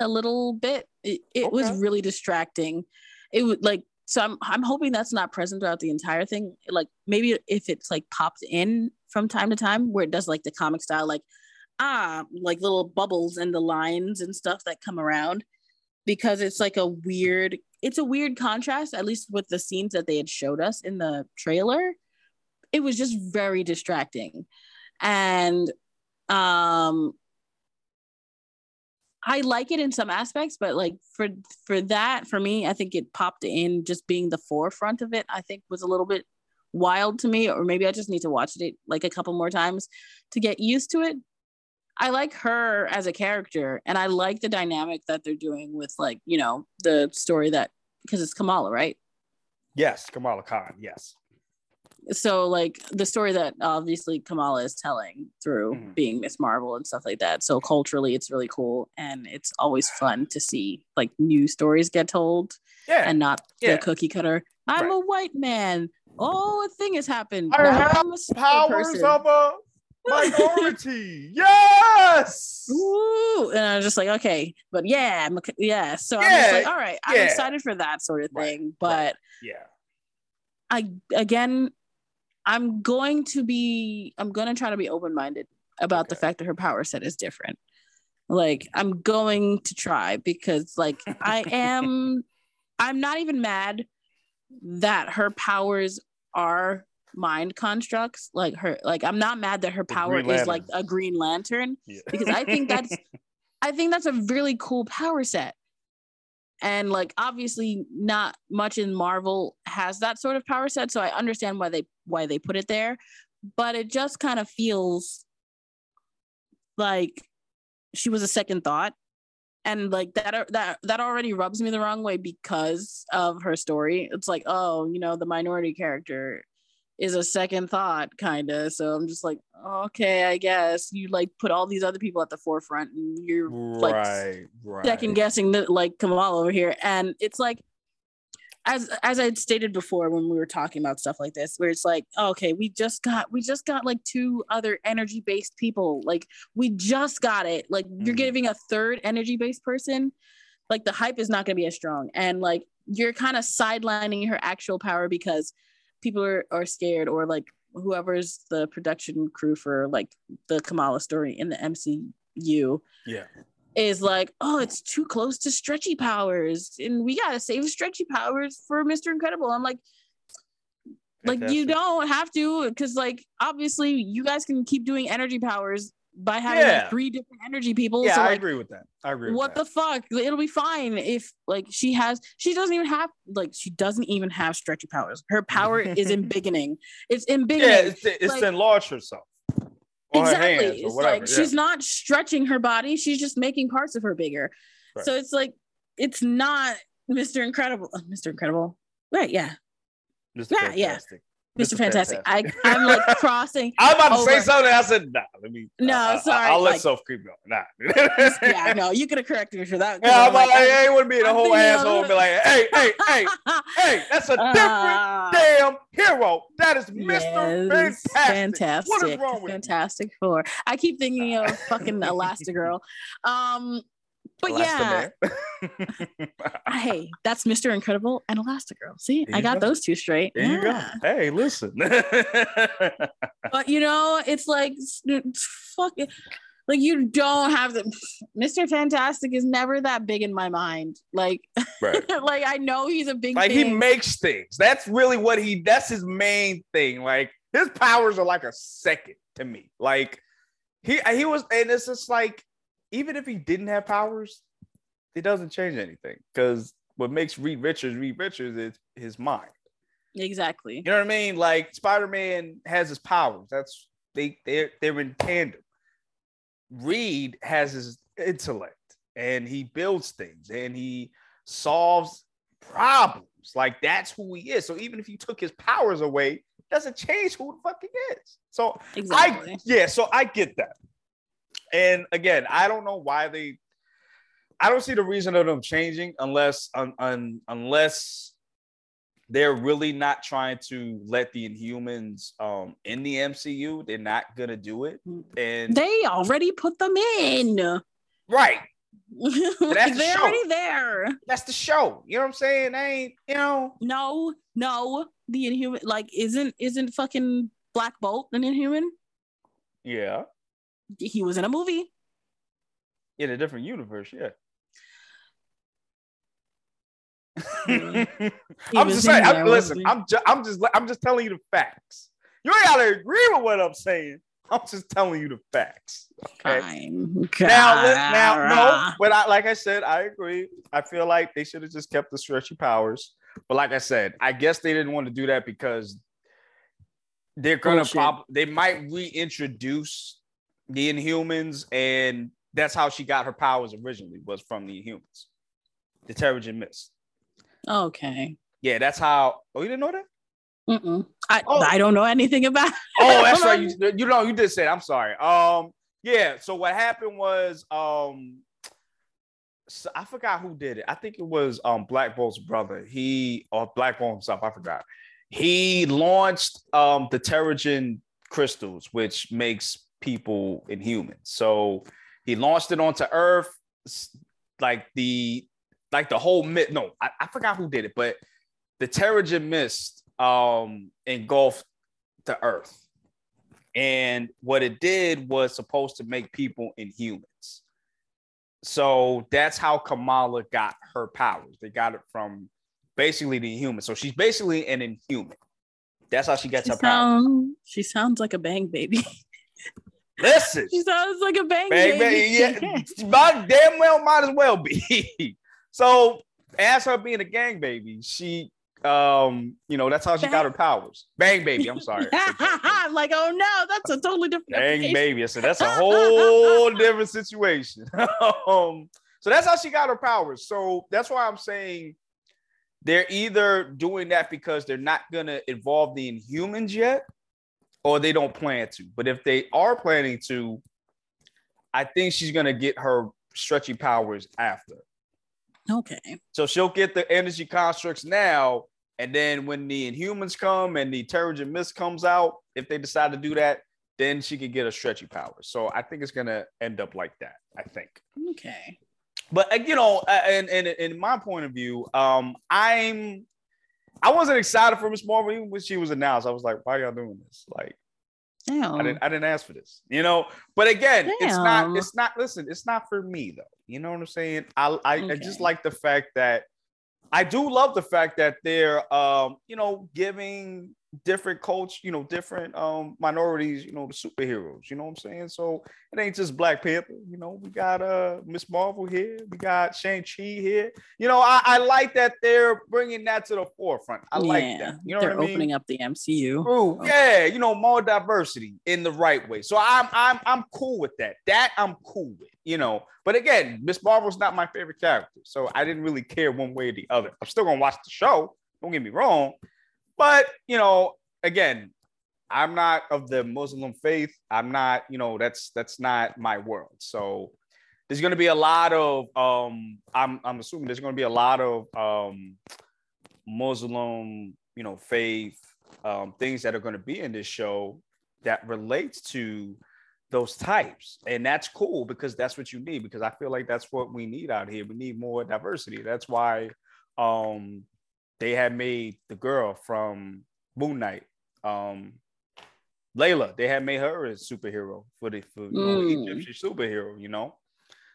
a little bit it, it okay. was really distracting it would like so I'm I'm hoping that's not present throughout the entire thing. Like maybe if it's like popped in from time to time where it does like the comic style, like ah, like little bubbles and the lines and stuff that come around because it's like a weird it's a weird contrast at least with the scenes that they had showed us in the trailer it was just very distracting and um I like it in some aspects, but like for for that, for me, I think it popped in just being the forefront of it. I think was a little bit wild to me, or maybe I just need to watch it like a couple more times to get used to it. I like her as a character, and I like the dynamic that they're doing with like you know the story that because it's Kamala, right? Yes, Kamala Khan. Yes so like the story that obviously Kamala is telling through mm-hmm. being Miss Marvel and stuff like that. So culturally, it's really cool, and it's always fun to see like new stories get told, yeah, and not yeah. the cookie cutter. I'm right. a white man. Oh, a thing has happened. I now have powers person. of a minority. yes. Ooh, and I'm just like, okay, but yeah, yeah. So yeah. I'm just like, all right, I'm excited for that sort of thing. Right. But right. yeah, I again, I'm going to be I'm going to try to be open-minded about okay. the fact that her power set is different. Like I'm going to try because like I am I'm not even mad that her powers are mind constructs. Like her like i'm not mad that her power is like a green lantern yeah. because i think that's i think that's a really cool power set. And like obviously not much in marvel has that sort of power set so i understand why they why they put it there. But it just kind of feels like she was a second thought and like that that that already rubs me the wrong way because of her story. It's like oh you know the minority character is a second thought kind of so i'm just like okay i guess you like put all these other people at the forefront and you're like right, right. second guessing that like kamal over here. And it's like as as i had stated before when we were talking about stuff like this where it's like okay we just got we just got like two other energy based people like we just got it like mm. you're giving a third energy based person like the hype is not going to be as strong and like you're kind of sidelining her actual power because people are, are scared or like whoever's the production crew for like the Kamala story in the MCU. Yeah. Is like, oh, it's too close to stretchy powers, and we gotta save stretchy powers for Mr. Incredible. I'm like, Fantastic. like you don't have to, because like obviously you guys can keep doing energy powers by having yeah. like three different energy people. Yeah, so, like, I agree with that. I agree. what the fuck? It'll be fine if like she has. She doesn't even have like she doesn't even have stretchy powers. Her power is in beginning. It's in beginning. Yeah, it's, it's like, enlarge herself. Exactly. It's like yeah. she's not stretching her body. She's just making parts of her bigger. Right. So it's like it's not Mr. Incredible. Mr. Incredible. Right? Yeah. Mr. Yeah. Fantastic. Yeah. Mr. Fantastic. Fantastic. I, I'm like crossing. I'm about to over. say something. I said, nah, let me. No, sorry. I'll, let like, self creep go. Nah. yeah, no, you could have corrected me for that. Yeah, I'm like, like, I ain't want to be the I'm whole asshole and be like, hey, hey, hey, hey, that's a different uh, damn hero. That is Mr. Yes, fantastic. fantastic. What is wrong with Fantastic Four. I keep thinking of fucking Elastigirl. Um, but yeah, hey, that's Mr. Incredible and Elastigirl. See, I got go. those two straight. There yeah. Hey, listen. but you know, it's like fuck it. Like you don't have the Mr. Fantastic is never that big in my mind. Like, right. like I know he's a big like thing. he makes things. That's really what he that's his main thing. Like his powers are like a second to me. Like he he was and it's just like even if he didn't have powers, it doesn't change anything because what makes Reed Richards Reed Richards is his mind. Exactly. You know what I mean? Like Spider Man has his powers. That's they they're they're in tandem. Reed has his intellect and he builds things and he solves problems. Like that's who he is. So even if you took his powers away, it doesn't change who the fuck he is. So exactly. I yeah, so I get that. And again, I don't know why they. I don't see the reason of them changing unless un, un, unless they're really not trying to let the Inhumans um in the MCU. They're not gonna do it, and they already put them in. Right, like, they're the already there. That's the show. You know what I'm saying? They ain't, you know. No, no. The Inhuman, like, isn't isn't fucking Black Bolt an Inhuman? Yeah. He was in a movie. In a different universe, yeah. I'm just saying. I'm, listen, I'm just, I'm just, I'm just telling you the facts. You ain't gotta agree with what I'm saying. I'm just telling you the facts. Okay. Fine. Now, now, no, but I, like I said, I agree. I feel like they should have just kept the stretchy powers. But like I said, I guess they didn't want to do that because they're gonna pop. They might reintroduce the Inhumans, and that's how she got her powers originally was from the Inhumans, the Terrigen Mist. Okay. Yeah, that's how. Oh, you didn't know that? Mm-mm. I oh. I don't know anything about. oh, that's right. You, you know, you did say. It. I'm sorry. Um, yeah. So what happened was, um, so I forgot who did it. I think it was um Black Bolt's brother. He or Black Bolt himself. I forgot. He launched um the Terrigen crystals, which makes people and inhuman. So he launched it onto Earth, like the like the whole myth. No, I, I forgot who did it, but the Terrigen mist um engulfed the Earth. And what it did was supposed to make people inhumans. So that's how Kamala got her powers. They got it from basically the human. So she's basically an inhuman. That's how she gets she her sound, powers. She sounds like a bang baby. Listen, she sounds like a bang, bang baby. baby. Yeah, might, damn well might as well be. so as her being a gang baby, she um, you know, that's how she bang. got her powers. Bang baby. I'm sorry. I'm like, oh no, that's a totally different. Bang baby. So that's a whole different situation. um, so that's how she got her powers. So that's why I'm saying they're either doing that because they're not gonna involve the Inhumans yet, or they don't plan to. But if they are planning to, I think she's gonna get her stretchy powers after. Okay. So she'll get the energy constructs now, and then when the Inhumans come and the Terrigen Mist comes out, if they decide to do that, then she could get a stretchy power. So I think it's gonna end up like that. I think. Okay. But uh, you know, and uh, in, in, in my point of view, um, I'm I wasn't excited for Miss Marvel even when she was announced. I was like, why are y'all doing this? Like, Damn. I didn't I didn't ask for this, you know. But again, Damn. it's not it's not listen, it's not for me though. You know what I'm saying? I I, okay. I just like the fact that I do love the fact that they're um, you know, giving different culture, you know, different um minorities, you know, the superheroes, you know what I'm saying? So it ain't just Black Panther, you know, we got uh Miss Marvel here, we got Shang-Chi here. You know, I, I like that they're bringing that to the forefront. I yeah, like that. You know they're I mean? opening up the MCU. Ooh, yeah, you know, more diversity in the right way. So I'm I'm I'm cool with that. That I'm cool with, you know. But again, Miss Marvel's not my favorite character. So I didn't really care one way or the other. I'm still gonna watch the show. Don't get me wrong but you know, again, I'm not of the Muslim faith. I'm not, you know, that's that's not my world. So there's going to be a lot of um I'm I'm assuming there's going to be a lot of um Muslim, you know, faith um things that are going to be in this show that relates to those types. And that's cool because that's what you need because I feel like that's what we need out here. We need more diversity. That's why um they had made the girl from Moon Knight, um, Layla. They had made her a superhero for the for, you know, mm. Egyptian superhero. You know,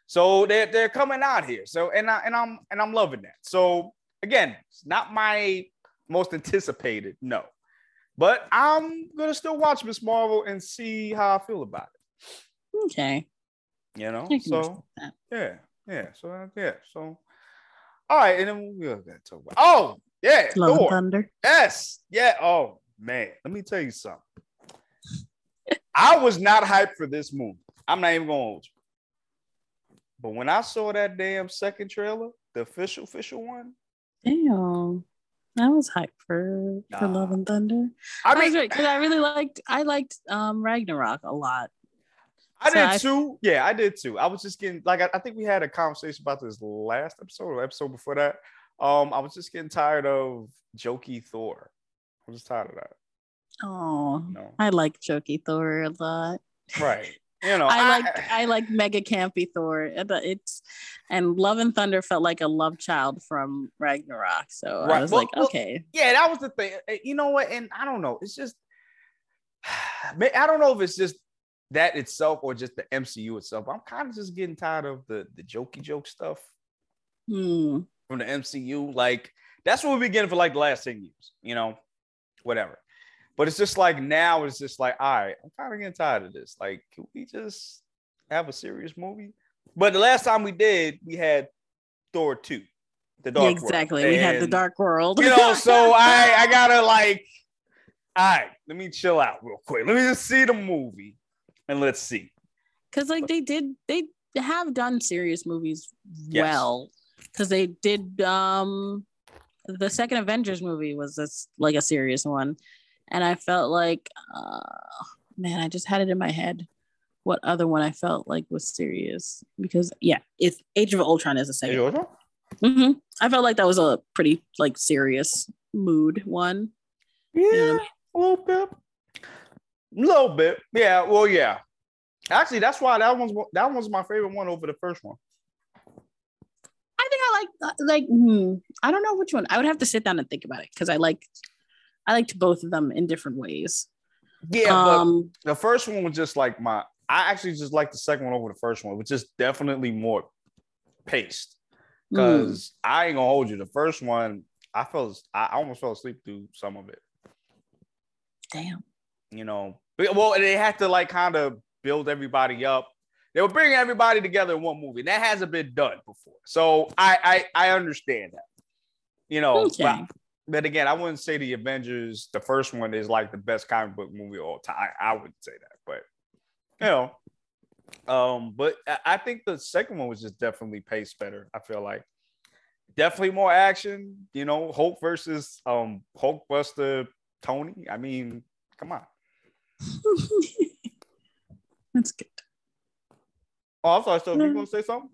so they're they're coming out here. So and I and I'm and I'm loving that. So again, it's not my most anticipated, no, but I'm gonna still watch Miss Marvel and see how I feel about it. Okay. You know, so yeah, yeah. So yeah, so all right, and then we'll get to talk about. Oh, yeah, Love Thor. Thunder. Yes, yeah. Oh man, let me tell you something. I was not hyped for this movie. I'm not even going to. But when I saw that damn second trailer, the official official one, damn, I was hyped for for Love and Thunder. I mean, because I really liked I liked um Ragnarok a lot. I so did I, too. Yeah, I did too. I was just getting like I, I, think we had a conversation about this last episode or episode before that. Um, I was just getting tired of jokey Thor. I'm just tired of that. Oh, no. I like jokey Thor a lot. Right. you know, I like I like mega campy Thor. It's and Love and Thunder felt like a love child from Ragnarok. So right. I was well, like, okay, yeah, that was the thing. Eh, you know what? And I don't know. It's just I don't know if it's just that itself or just the MCU itself. I'm kind of just getting tired of the the jokey joke stuff hmm. From the MCU. Like that's what we've been getting for like the last 10 years, you know, whatever. But it's just like now it's just like, all right, I'm kind of getting tired of this. Like, can we just have a serious movie? But the last time we did, we had Thor 2. The Dark exactly. World. Exactly. We and, had the Dark World. you know, so I I gotta like, all right, let me chill out real quick. Let me just see the movie and let's see. Cause like they did they have done serious movies yes. well. Cause they did um the second Avengers movie was this like a serious one, and I felt like, uh, man, I just had it in my head. What other one I felt like was serious? Because yeah, it's Age of Ultron is a second. Age of Ultron. Mm-hmm. I felt like that was a pretty like serious mood one. Yeah, you know? a little bit. A little bit. Yeah. Well, yeah. Actually, that's why that one's that one's my favorite one over the first one. I think I like uh, like hmm, I don't know which one. I would have to sit down and think about it because I like I liked both of them in different ways. Yeah, um, but the first one was just like my. I actually just like the second one over the first one, which is definitely more paced. Because mm. I ain't gonna hold you. The first one, I felt I almost fell asleep through some of it. Damn. You know, well, they had to like kind of build everybody up they were bringing everybody together in one movie. And that hasn't been done before. So I I, I understand that. You know, okay. but, but, again, I wouldn't say the Avengers, the first one, is like the best comic book movie of all time. I, I wouldn't say that, but you know. Um, but I think the second one was just definitely paced better. I feel like definitely more action. You know, Hulk versus um Hulkbuster Tony. I mean, come on. That's good. Oh, I'm sorry. So you want to say something?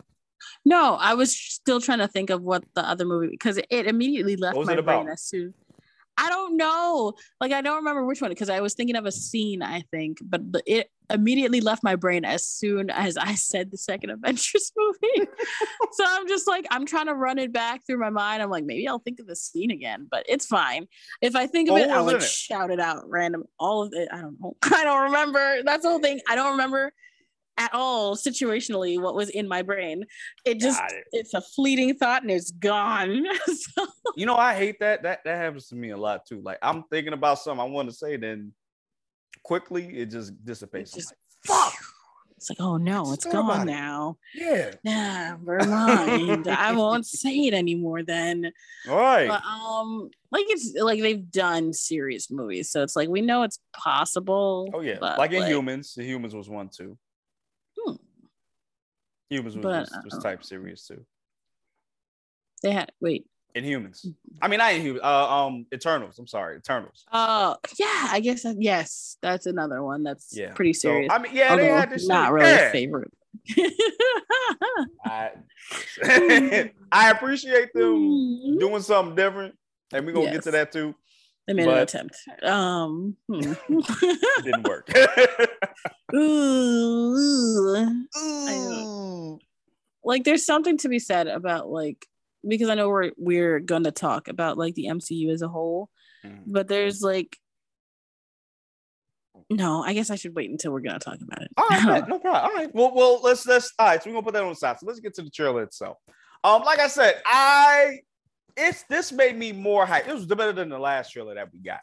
No, I was still trying to think of what the other movie because it, immediately left my brain as soon. I don't know. Like I don't remember which one because I was thinking of a scene, I think, but it immediately left my brain as soon as I said the second Avengers movie. so I'm just like, I'm trying to run it back through my mind. I'm like, maybe I'll think of the scene again, but it's fine. If I think of it, I'll like it? shout it out random. All of it. I don't know. I don't remember. That's the whole thing. I don't remember at all situationally what was in my brain. It just it. it's a fleeting thought and it's gone. so. You know, I hate that. That that happens to me a lot too. Like I'm thinking about something I want to say, then quickly it just dissipates. It's just, like, fuck. It's like, oh no, it's gone now. Yeah. Nah, never mind. I won't say it anymore then. All right. But, um, like it's like they've done serious movies, so it's like we know it's possible. Oh yeah, like in like, Humans. The Humans was one too. Humans was, but, was, was, uh, type serious too. They had wait. Inhumans. I mean, not Inhumans. Uh, um, Eternals. I'm sorry, Eternals. Uh, yeah, I guess that, yes, that's another one that's yeah. pretty serious. So, I mean, yeah, Although they had this not really yeah. a favorite. I, I appreciate them mm-hmm. doing something different, and we're gonna yes. get to that too. They made but, an attempt. Um, hmm. didn't work. Ooh. Ooh. like, there's something to be said about like because I know we're we're going to talk about like the MCU as a whole, mm. but there's like no, I guess I should wait until we're gonna talk about it. All right, no problem. All right, well, well, let's let's all right. So we're gonna put that on the side. So let's get to the trailer itself. Um, like I said, I it's this made me more hype. It was better than the last trailer that we got.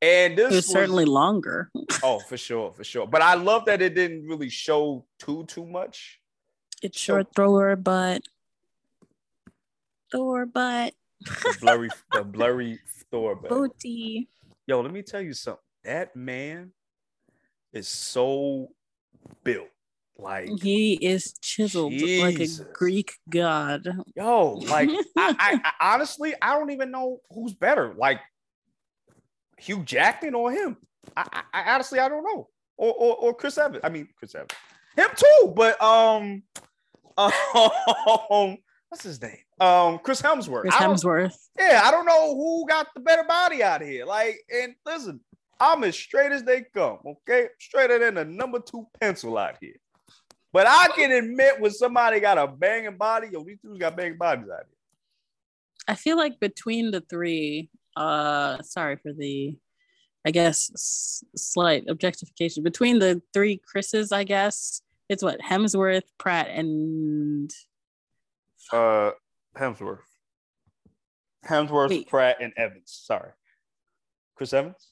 And this it was, was certainly longer. oh, for sure, for sure. But I love that it didn't really show too too much. It's short so, thrower, but Thor butt. the blurry, the blurry Thor butt. Booty. Yo, let me tell you something. That man is so built. Like he is chiseled Jesus. like a Greek god. Yo, like I, I, I, honestly, I don't even know who's better, like Hugh Jackman or him. I, I, honestly, I don't know, or, or or Chris Evans. I mean, Chris Evans, him too. But um, um, what's his name? Um, Chris Hemsworth. Chris Hemsworth. Yeah, I don't know who got the better body out here. Like, and listen, I'm as straight as they come. Okay, straighter than a number two pencil out here. But I can admit when somebody got a banging body, yo, these dudes got banging bodies out here. I feel like between the three, uh, sorry for the, I guess, s- slight objectification. Between the three Chris's, I guess it's what Hemsworth, Pratt, and Uh, Hemsworth, Hemsworth, Wait. Pratt, and Evans. Sorry, Chris Evans.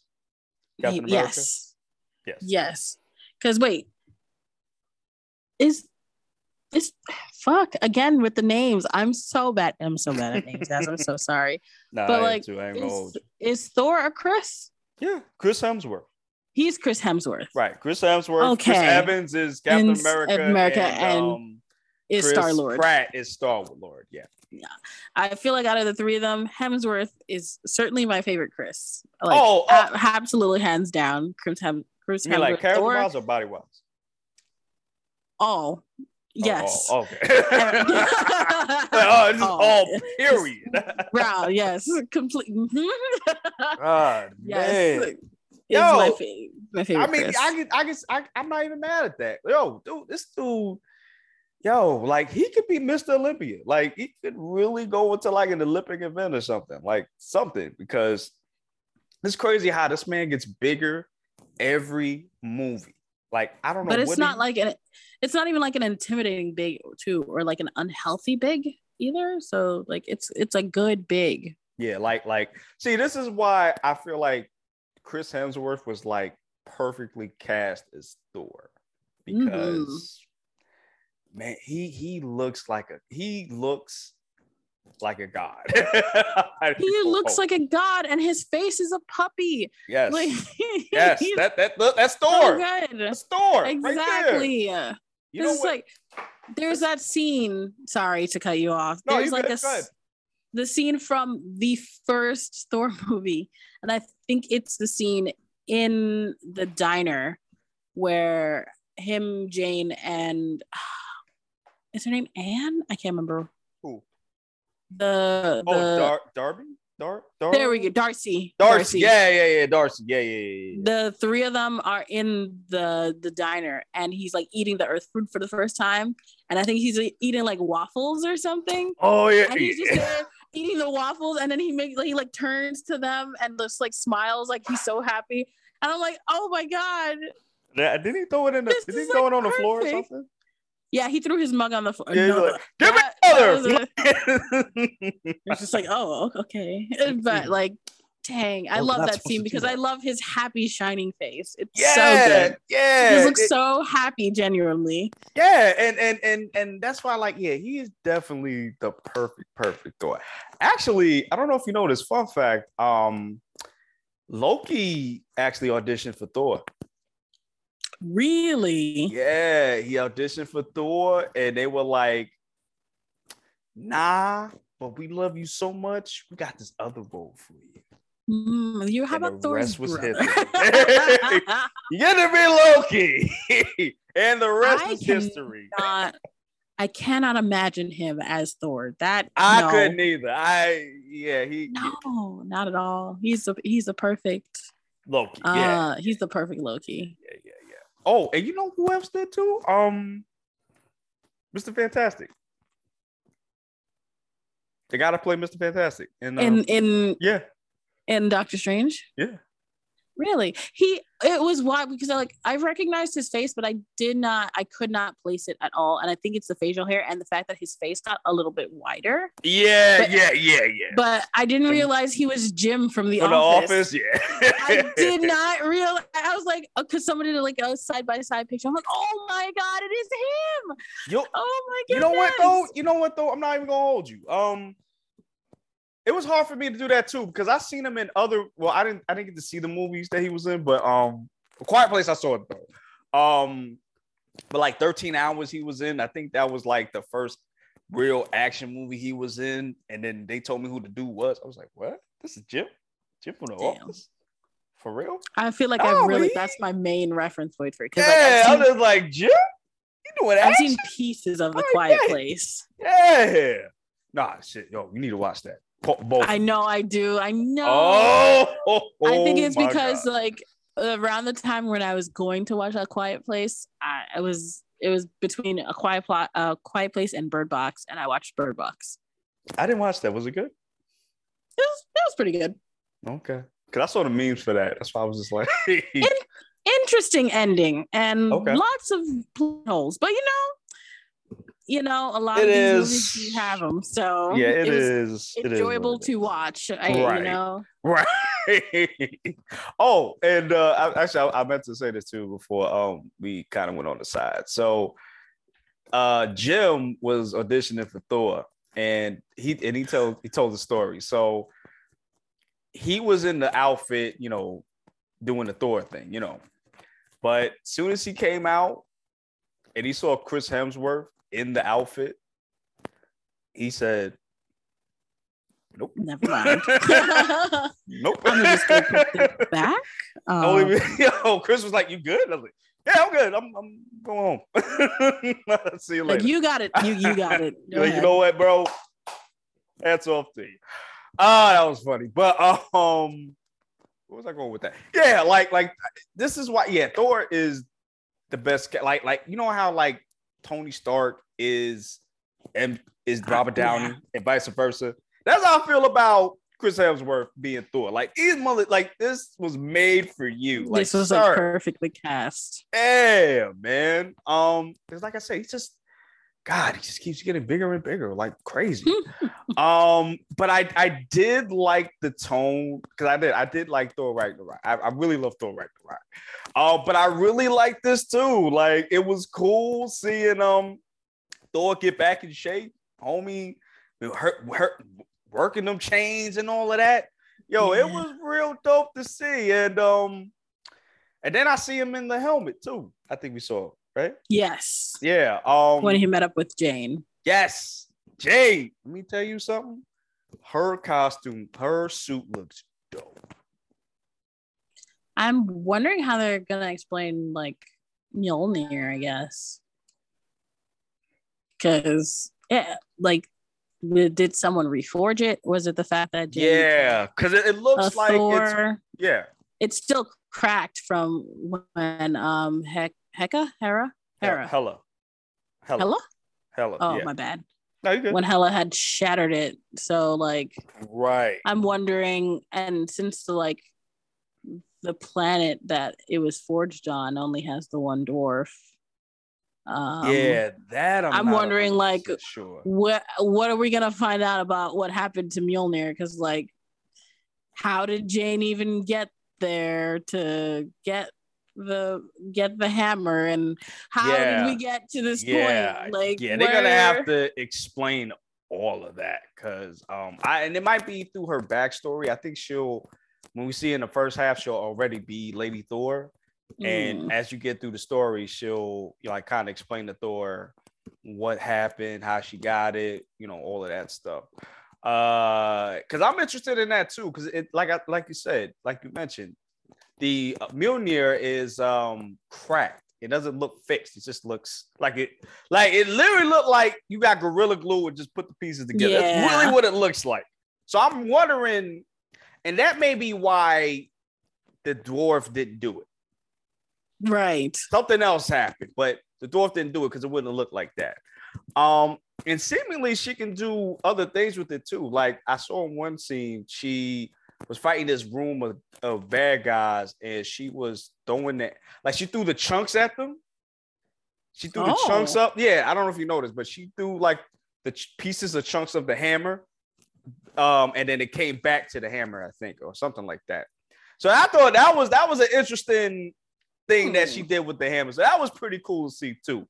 Captain America? yes, Yes. yes. Because wait, is is fuck again with the names? I'm so bad. I'm so bad at names, guys. I'm so sorry. Nah, But, I am like, too. I ain't Is, is Thor a Chris? Yeah, Chris Hemsworth. He's Chris Hemsworth. Right, Chris Hemsworth. Chris Okay. Evans is Captain And- America. America and, and um, Is Star Lord. Pratt is Star Lord. Yeah. Yeah, I feel like out of the three of them, Hemsworth is certainly my favorite Chris. Like, Oh, a- absolutely hands down. Chris Hem Chris You like Hemsworth. character wise or body wise? All. Yes. Oh, oh, okay. oh, just Oh. all period. Wow, yes. Complete. God, yes. man. Yo, my, fa- my favorite I mean, Chris. I get, I guess, I, I'm not even mad at that. Yo, dude, this dude, yo, like he could be Mr. Olympia. Like he could really go into like an Olympic event or something, like something, because it's crazy how this man gets bigger every movie. Like I don't know, but it's not he- like an it's not even like an intimidating big too or like an unhealthy big either so like it's it's a good big Yeah, like like see, this is why I feel like Chris Hemsworth was like perfectly cast as Thor Mm-hmm. because man, he he looks like a he looks like a god. he looks like a god and his face is a puppy yes, like yes, that that that's so Thor. good That's Thor. right exactly You know it's what? like there's that scene sorry to cut you off No, there's like good, a go ahead. s- the scene from the first thor movie and i think it's the scene in the diner where him jane and is her name anne i can't remember The, the Oh, Dar- Darby, Dar, Dar- there we go darcy Darcy. Yeah, yeah, yeah, Darcy. Yeah, yeah, yeah. yeah. the three of them are in the the diner and he's like eating the earth food for the first time and i think he's like, eating like waffles or something Oh yeah. and he's just there eating the waffles and then he makes like he like turns to them and just like smiles like he's so happy and i'm like oh my god Yeah, Did he throw it in the? This Did he throw like, it on the floor or something? Yeah he threw his mug on the floor Yeah, No, like, give me that- that was another. it's just like oh okay but like dang i Oh, love that scene because that. i love his happy shining face it's yeah, so good yeah, he looks it- so happy genuinely yeah, and and and and that's why, like, yeah, he is definitely the perfect, perfect Thor. Actually, I don't know if you know this fun fact. Um, Loki actually auditioned for Thor. Really Yeah, he auditioned for Thor, and they were like, "Nah, but we love you so much. We got this other role for you." Mm, you how And about Thor's was brother? history. You get to be Loki, and the rest I is history. Not- I cannot imagine him as Thor. That I no. couldn't either. I yeah, he No, not at all. He's a he's a perfect. Loki. Uh, yeah, he's the perfect Loki. yeah, yeah. Oh, and you know who else did too? Um, Mr. Fantastic. They gotta play Mr. Fantastic. And um, In in yeah, in Doctor Strange. yeah. Really, he it was why because I like I recognized his face, but I did not. I could not place it at all, and I think it's the facial hair and the fact that his face got a little bit wider. Yeah, But- yeah, yeah, yeah. But I didn't realize he was Jim from the For the office. office, yeah. I did not realize. I was like, because somebody did like a side by side picture. I'm like, oh my god, it is him. Yo, Oh my god. you know what though? You know what though? I'm not even gonna hold you. Um, it was hard for me to do that too because I seen him in other. Well, I didn't. I didn't get to see the movies that he was in, but um, A Quiet Place I saw it though. Um, but like 13 hours he was in. I think that was like the first real action movie he was in, and then they told me who the dude was. I was like, what? This is Jim? Jim from the Damn. office? For real? I feel like Oh, I really he- that's my main reference point for it. Because Yeah, like I I've was seen, like, Jim? You doing I've seen pieces of the Oh, quiet yeah. place. Yeah. Nah, shit, yo, you need to watch that. Both. I know I do. I know. Oh, I think oh it's because God. like around the time when I was going to watch A Quiet Place, I, I was it was between A Quiet Plot, A Quiet Place, and Bird Box, and I watched Bird Box. I didn't watch that. Was it good? It was, it was pretty good. Okay, because I saw the memes for that. That's why I was just like, In, interesting ending and okay. lots of holes, but you know, you know, a lot it of these is, movies you have them. So yeah, it, it is enjoyable it is to watch. I, right. You know, right. oh, and uh, I, actually, I, I, meant to say this too before um we kind of went on the side. So, uh, Jim was auditioning for Thor, and he and he told he told the story. So he was in the outfit, you know, doing the Thor thing, you know. But soon as he came out and he saw Chris Hemsworth, in the outfit, he said, Nope. Never mind. nope. I'm gonna just go put it back. Um, oh, yo, Chris was like, "You good?" I was like, "Yeah, I'm good. I'm, I'm going home. See you later." Like, you got it. You you got it. like, you know what, bro? Hats off to you. Ah, that was funny. But um, what was I going with that? Yeah, like like this is why. Yeah, Thor is the best. Like like you know how like Tony Stark is and is Robert Downey and vice versa. That's how I feel about Chris Hemsworth being Thor. Like he's mother, like this was made for you. Like, this was like perfectly cast. Yeah, man. Um, because like I said, he's just God, he just keeps getting bigger and bigger, like crazy. um, but I I did like the tone because I did I did like Thor Ragnarok. I, I really love Thor Ragnarok. Oh, uh, but I really like this too. Like it was cool seeing um Thor get back in shape, homie. Hurt, hurt, working them chains and all of that. Yo, yeah. it was real dope to see. And um, and then I see him in the helmet too. I think we saw right? Yes. Yeah. Um when he met up with Jane. Yes. Jane, let me tell you something. Her costume, her suit looks dope. I'm wondering how they're gonna explain like Mjolnir, I guess. Cause yeah, like did someone reforge it? Was it the fact that Jane yeah, because it, it, looks like Thor, it's yeah, it's still cracked from when um Heck Hecka? Hera? Hera. Hela. Hela. Hela? Hela. Oh, yeah. my bad. No. When Hela had shattered it. So like right. I'm wondering, and since the like the planet that it was forged on only has the one dwarf. Um, yeah, that I'm, I'm wondering, like, sure. what what are we gonna find out about what happened to Mjolnir? Because, like, how did Jane even get there to get the get the hammer and how yeah. did we get to this yeah. point like yeah they're where... gonna have to explain all of that because um i and it might be through her backstory i think she'll when we see in the first half she'll already be lady thor mm. and as you get through the story she'll you know, like kind of explain to thor what happened how she got it you know all of that stuff uh because i'm interested in that too because it like i like you said like you mentioned the Mjolnir is um cracked. It doesn't look fixed. It just looks like it, like it literally looked like you got gorilla glue and just put the pieces together. Yeah. That's really what it looks like. So I'm wondering, and that may be why the dwarf didn't do it. Right. Something else happened, but the dwarf didn't do it because it wouldn't look like that. Um, and seemingly she can do other things with it too. Like I saw in one scene, she was fighting this room of, of bad guys, and she was throwing that like she threw the chunks at them. She threw oh. the chunks up. Yeah, I don't know if you noticed, but she threw like the ch- pieces of chunks of the hammer, um, and then it came back to the hammer, I think, or something like that. So I thought that was that was an interesting thing that she hmm. did with the hammer. So that was pretty cool to see too.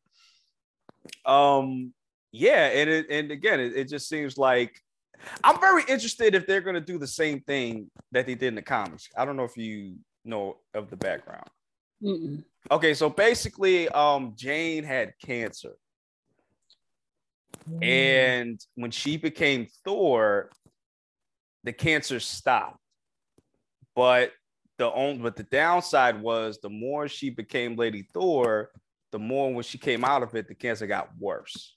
Um, yeah, and it and again, it, it just seems like I'm very interested if they're going to do the same thing that they did in the comics. I don't know if you know of the background. Mm-mm. Okay, so basically, um, Jane had cancer, mm. and when she became Thor, the cancer stopped. But the only, but the downside was the more she became Lady Thor, the more when she came out of it, the cancer got worse.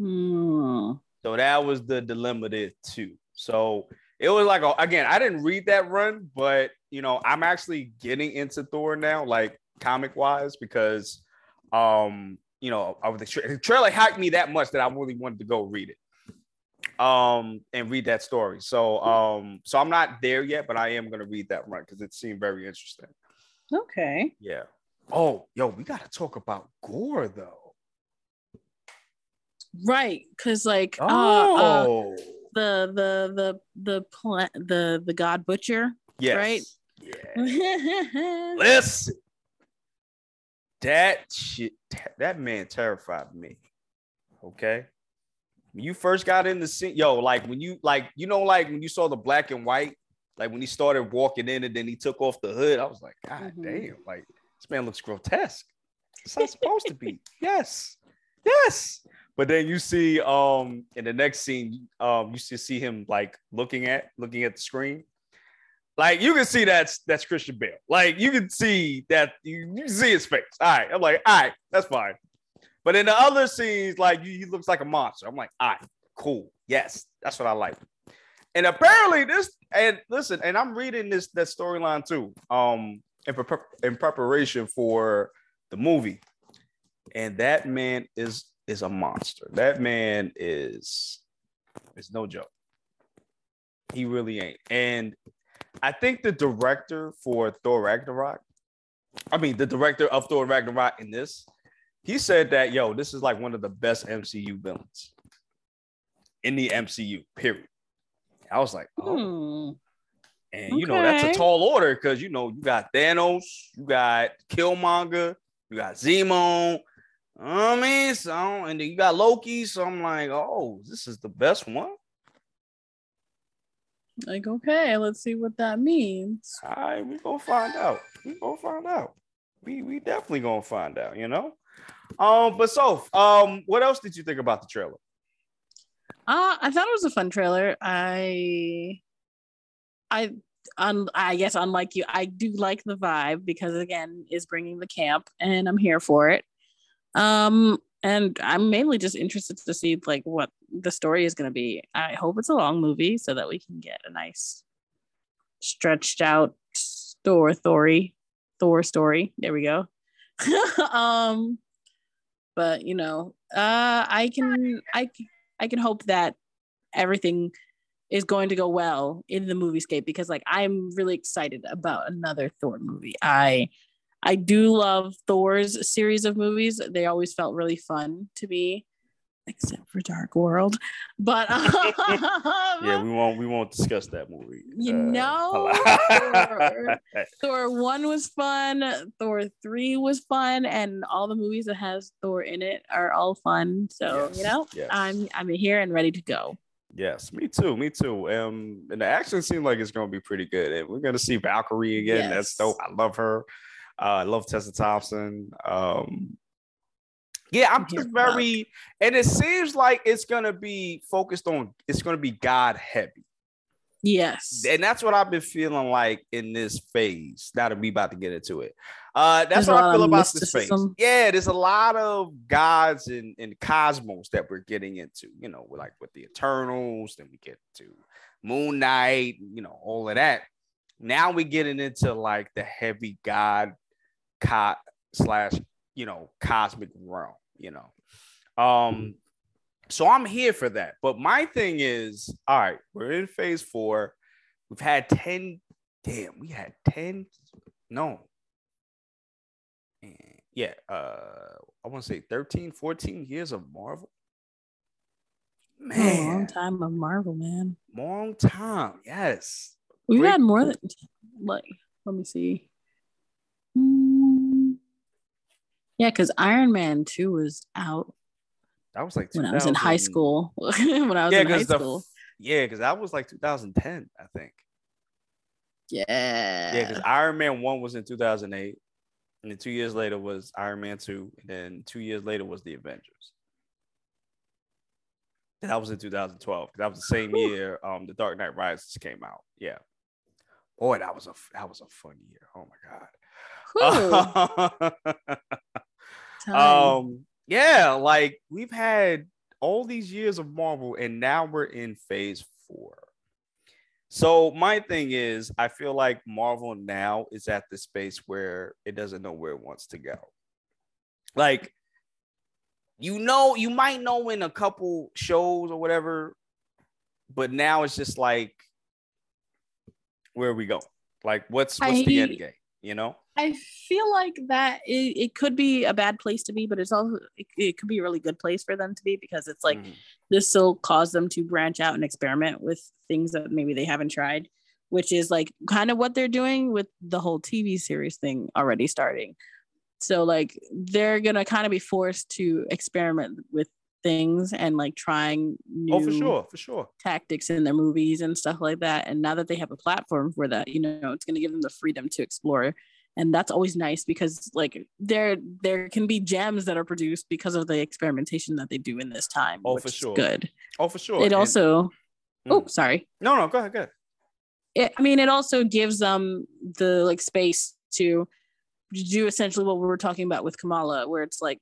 Mm. So that was the dilemma there too. So it was like a, again, I didn't read that run, but you know, I'm actually getting into Thor now, like comic wise, because um, you know, of the, tra- the trailer hyped me that much that I really wanted to go read it um and read that story so um so i'm not there yet but i am going to read that run because it seemed very interesting Okay. yeah oh yo we got to talk about Gorr though Right. Cause like uh, uh oh the the the the pla- the the god butcher. yes right? yeah listen that shit that man terrified me okay when you first got in the scene yo like when you like you know like when you saw the black and white like when he started walking in and then he took off the hood i was like god Mhm. damn like this man looks grotesque it's not supposed to be yes yes but then you see um in the next scene um you see him like looking at looking at the screen like you can see that's that's Christian Bale. Like you can see that you, you see his face. All right, I'm like, all right, that's fine. But in the other scenes, like he looks like a monster. I'm like, all right, cool, yes, that's what I like. And apparently this, and listen, and I'm reading this that storyline too, um, in, pre- in preparation for the movie. And that man is is a monster. That man is is no joke. He really ain't. And I think the director for Thor Ragnarok, I mean, the director of Thor Ragnarok in this, he said that, yo, this is like one of the best MCU villains in the MCU, period. I was like, oh, Hmm. and you know, that's a tall order because, you know, you got Thanos, you got Killmonger, you got Zemo. I mean, so, and then you got Loki. So I'm like, oh, this is the best one. Like, okay, let's see what that means. All right, we gonna find out. We gonna find out. We we definitely gonna find out. You know. Um, but so, um, what else did you think about the trailer? Uh, I thought it was a fun trailer. I, I, un, I guess unlike you, I do like the vibe because again, is bringing the camp, and I'm here for it. Um, and I'm mainly just interested to see like what the story is going to be. I hope it's a long movie so that we can get a nice, stretched out Thor story, Thor story. There we go. um, but you know, uh, I can, I I can hope that everything is going to go well in the moviescape because like I'm really excited about another Thor movie. I I do love Thor's series of movies. They always felt really fun to me, except for Dark World. But Yeah, we won't we won't discuss that movie. You Uh, know, Thor- Thor 1 was fun, Thor 3 was fun, and all the movies that has Thor in it are all fun. So, Yes, you know, yes. I'm I'm here and ready to go. Yes, me too, me too. Um, and the action seems like it's gonna be pretty good. And we're gonna see Valkyrie again. That's Yes. dope. I love her. Uh, I love Tessa Thompson. Um, yeah, I'm just very, and it seems like it's gonna be focused on. It's gonna be God heavy. Yes. and that's what I've been feeling like in this phase. Now that we about to get into it, uh, that's There's what I feel about this phase. Yeah, there's a lot of gods and, and cosmos that we're getting into. You know, like with the Eternals, then we get to Moon Knight. You know, all of that. Now we're getting into like the heavy god co- slash you know cosmic realm. You know, um, so I'm here for that. But my thing is, all right, we're in phase four. We've had 10, damn, we had 10, no. Yeah, uh, I want to say 13, 14 years of Marvel. Oh, a long time of Marvel, man. long time. Yes. We've Great had more than like. Let me see. Hmm. Yeah, because Iron Man two was out That was like when I was in high school. when I was Yeah, in high the school. yeah, because that was like 2010, I think. Yeah. Yeah, because Iron Man 1 was in 2008. And then two years later was Iron Man 2. And then two years later was the Avengers. And that was in 2012. That was the same year um the Dark Knight Rises came out. Yeah. Boy, that was a that was a fun year. Oh my god. um yeah, like we've had all these years of Marvel and now we're in phase 4. So my thing is, I feel like Marvel now is at the space where it doesn't know where it wants to go. Like, you know, you might know in a couple shows or whatever, but now it's just like, where are we going? Like, what's what's I- the end game? You know? I feel like that it, it could be a bad place to be, but it's also it, it could be a really good place for them to be because it's like Mhm. this will cause them to branch out and experiment with things that maybe they haven't tried, which is like kind of what they're doing with the whole TV series thing already starting. So like they're gonna kind of be forced to experiment with things and like trying new oh, for sure, for sure. tactics in their movies and stuff like that. And now that they have a platform for that, you know, it's going to give them the freedom to explore. And that's always nice because like there there can be gems that are produced because of the experimentation that they do in this time. Oh, which for is sure. Good. Oh, for sure. It And- also oh Mm. sorry. no, no, go ahead, go ahead. It, I mean, it also gives them the like space to do essentially what we were talking about with Kamala, where it's like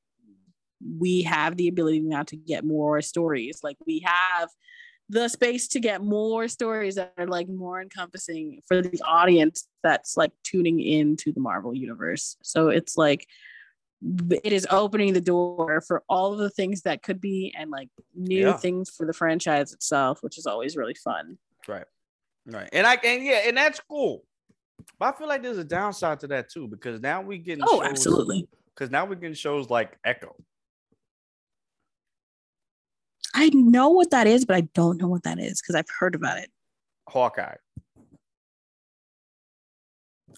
we have the ability now to get more stories. Like we have the space to get more stories that are like more encompassing for the audience that's like tuning into the Marvel universe. So it's like it is opening the door for all of the things that could be and like new Yeah. things for the franchise itself, which is always really fun. Right. Right. And I and yeah, and that's cool. But I feel like there's a downside to that too, because now we getting Oh, shows, absolutely. Because now we're getting shows like Echo. I know what that is, but I don't know what that is because I've heard about it. Hawkeye.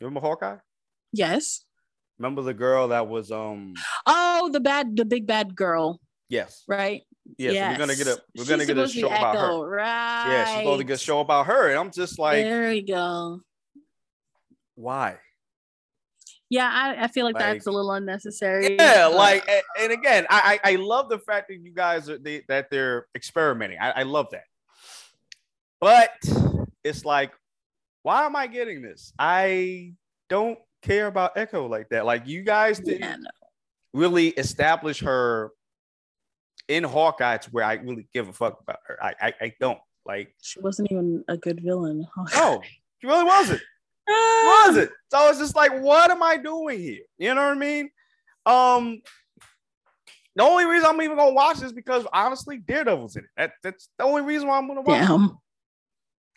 You remember Hawkeye? Yes. Remember the girl that was um Oh, the bad, the big bad girl, yes. right? Yes, we're gonna get a we're She's gonna get a supposed to be show about Echo, her. Right. Yeah, she's supposed to get a show about her. And I'm just like, there we go. why? Yeah, I, I feel like, Like- that's a little unnecessary. Yeah, like and, again, I, I I love the fact that you guys are they, that they're experimenting. I, I love that. But it's like, why am I getting this? I don't care about Echo like that. Like you guys didn't yeah, no. really establish her in Hawkeye to where I really give a fuck about her. I I, I don't like. she wasn't even a good villain. No, she really wasn't. Ah, was it? So it's just like, what am I doing here? You know what I mean? Um, the only reason I'm even gonna watch this because honestly, Daredevil's in it. That, that's the only reason why I'm gonna watch it. Damn.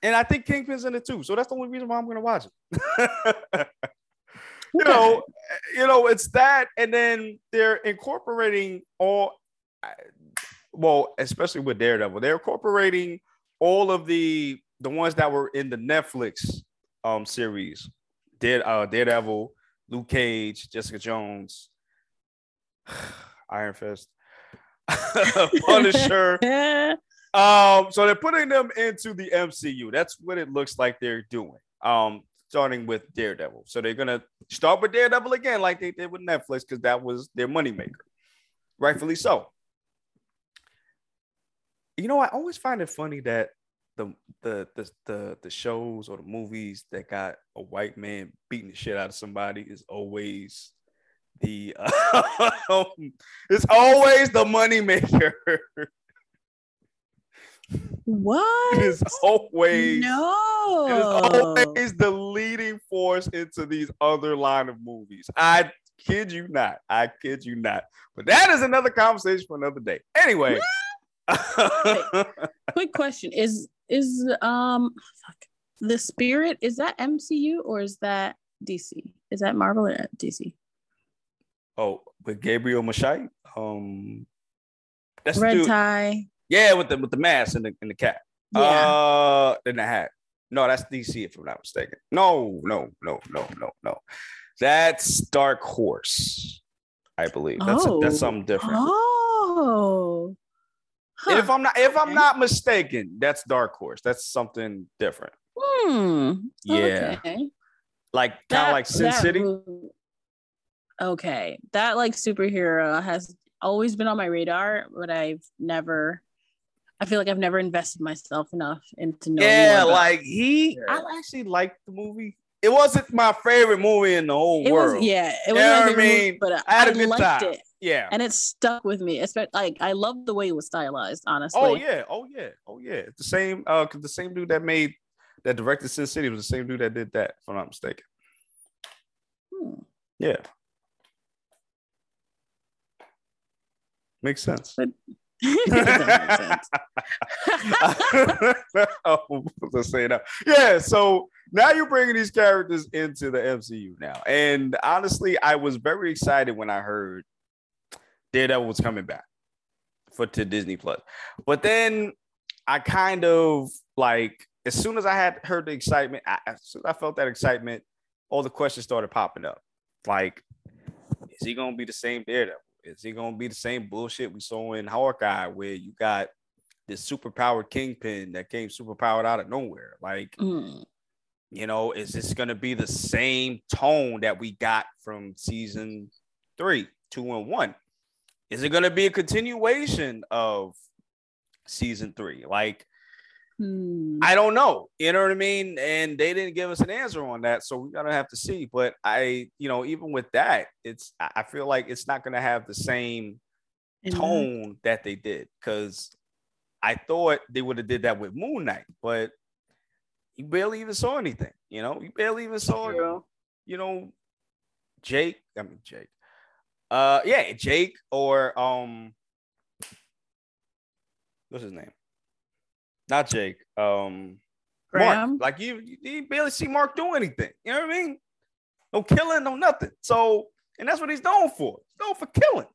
And I think Kingpin's in it too. So that's the only reason why I'm gonna watch it. you know, you know, it's that, and then they're incorporating all well, especially with Daredevil, they're incorporating all of the the ones that were in the Netflix um series. Dare, uh, Daredevil, Luke Cage, Jessica Jones, Iron Fist, Punisher. Um, so they're putting them into the MCU. That's what it looks like they're doing. Um, starting with Daredevil. So they're gonna start with Daredevil again, like they did with Netflix, because that was their moneymaker. Rightfully so. You know, I always find it funny that the the the the, the shows or the movies that got a white man beating the shit out of somebody is always the um, it's always the moneymaker. What? It is always no. it is always the leading force into these other line of movies. I kid you not. I kid you not. But that is another conversation for another day. Anyway. Quick question: Is is um fuck, the spirit is that MCU or is that DC? Is that Marvel or DC? oh, with Gabriel Machai. Um that's Red dude. tie. Yeah, with the with the mask and the and the cap. Yeah. Uh in the hat. No, that's DC if I'm not mistaken. No, no, no, no, no, no. That's Dark Horse, I believe. That's a, that's Oh. something different. Oh. And if I'm not if I'm not mistaken, that's Dark Horse. That's something different. Hmm. Yeah. Okay. Like kind of like Sin City. Okay. That like superhero has always been on my radar, but I've never I feel like I've never invested myself enough into knowing Yeah, like he I actually liked the movie. It wasn't my favorite movie in the whole it world. was yeah, it You was know my I favorite movie, mean? but I, I had a good liked time. it Yeah. and it stuck with me. Especially like I love the way it was stylized, honestly. Oh yeah, oh yeah, oh yeah. The same uh the same dude that made that directed Sin City was the same dude that did that, if I'm not mistaken. Hmm. Yeah. Makes sense. But- It doesn't make sense. oh, let's say that. Yeah, so now you're bringing these characters into the MCU now. And honestly, I was very excited when I heard Daredevil was coming back for to Disney Plus. But then I kind of like as soon as I had heard the excitement, I, as soon as I felt that excitement, all the questions started popping up. Like, is he gonna be the same Daredevil? Is he gonna be the same bullshit we saw in Hawkeye, where you got this superpowered kingpin that came superpowered out of nowhere? Like, Hmm. you know, is this gonna be the same tone that we got from season three, two, and one? Is it gonna be a continuation of season three? Like, Hmm. I don't know. You know what I mean? And they didn't give us an answer on that, so we're gonna have to see. But I, you know, even with that, it's I feel like it's not gonna have the same then- tone that they did because I thought they would have did that with Moon Knight, but you barely even saw anything. You know, you barely even saw True. you know Jake. I mean Jake. Uh, yeah, Jake or um, what's his name? Not Jake. Um, Graham? Mark. Like you, you, you barely see Mark do anything. You know what I mean? No killing, no nothing. So, and that's what he's known for. He's known for killing.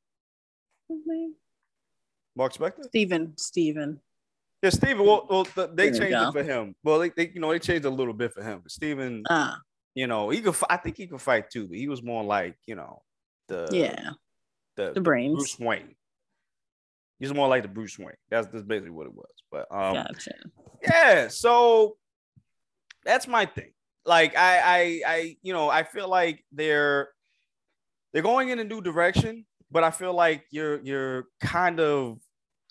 Name? Mark Spector. Steven. Steven. Yeah, Steven. Well, well th- they There changed it for him. Well, they, they, you know, they changed a little bit for him. But Steven, Ah, you know, he could. I think he could fight too. But he was more like, you know, the yeah. the, The brains. Bruce Wayne. He's more like the Bruce Wayne. That's that's basically what it was. But um, Gotcha. yeah so that's my thing like I, I i you know i feel like they're they're going in a new direction but i feel like you're you're kind of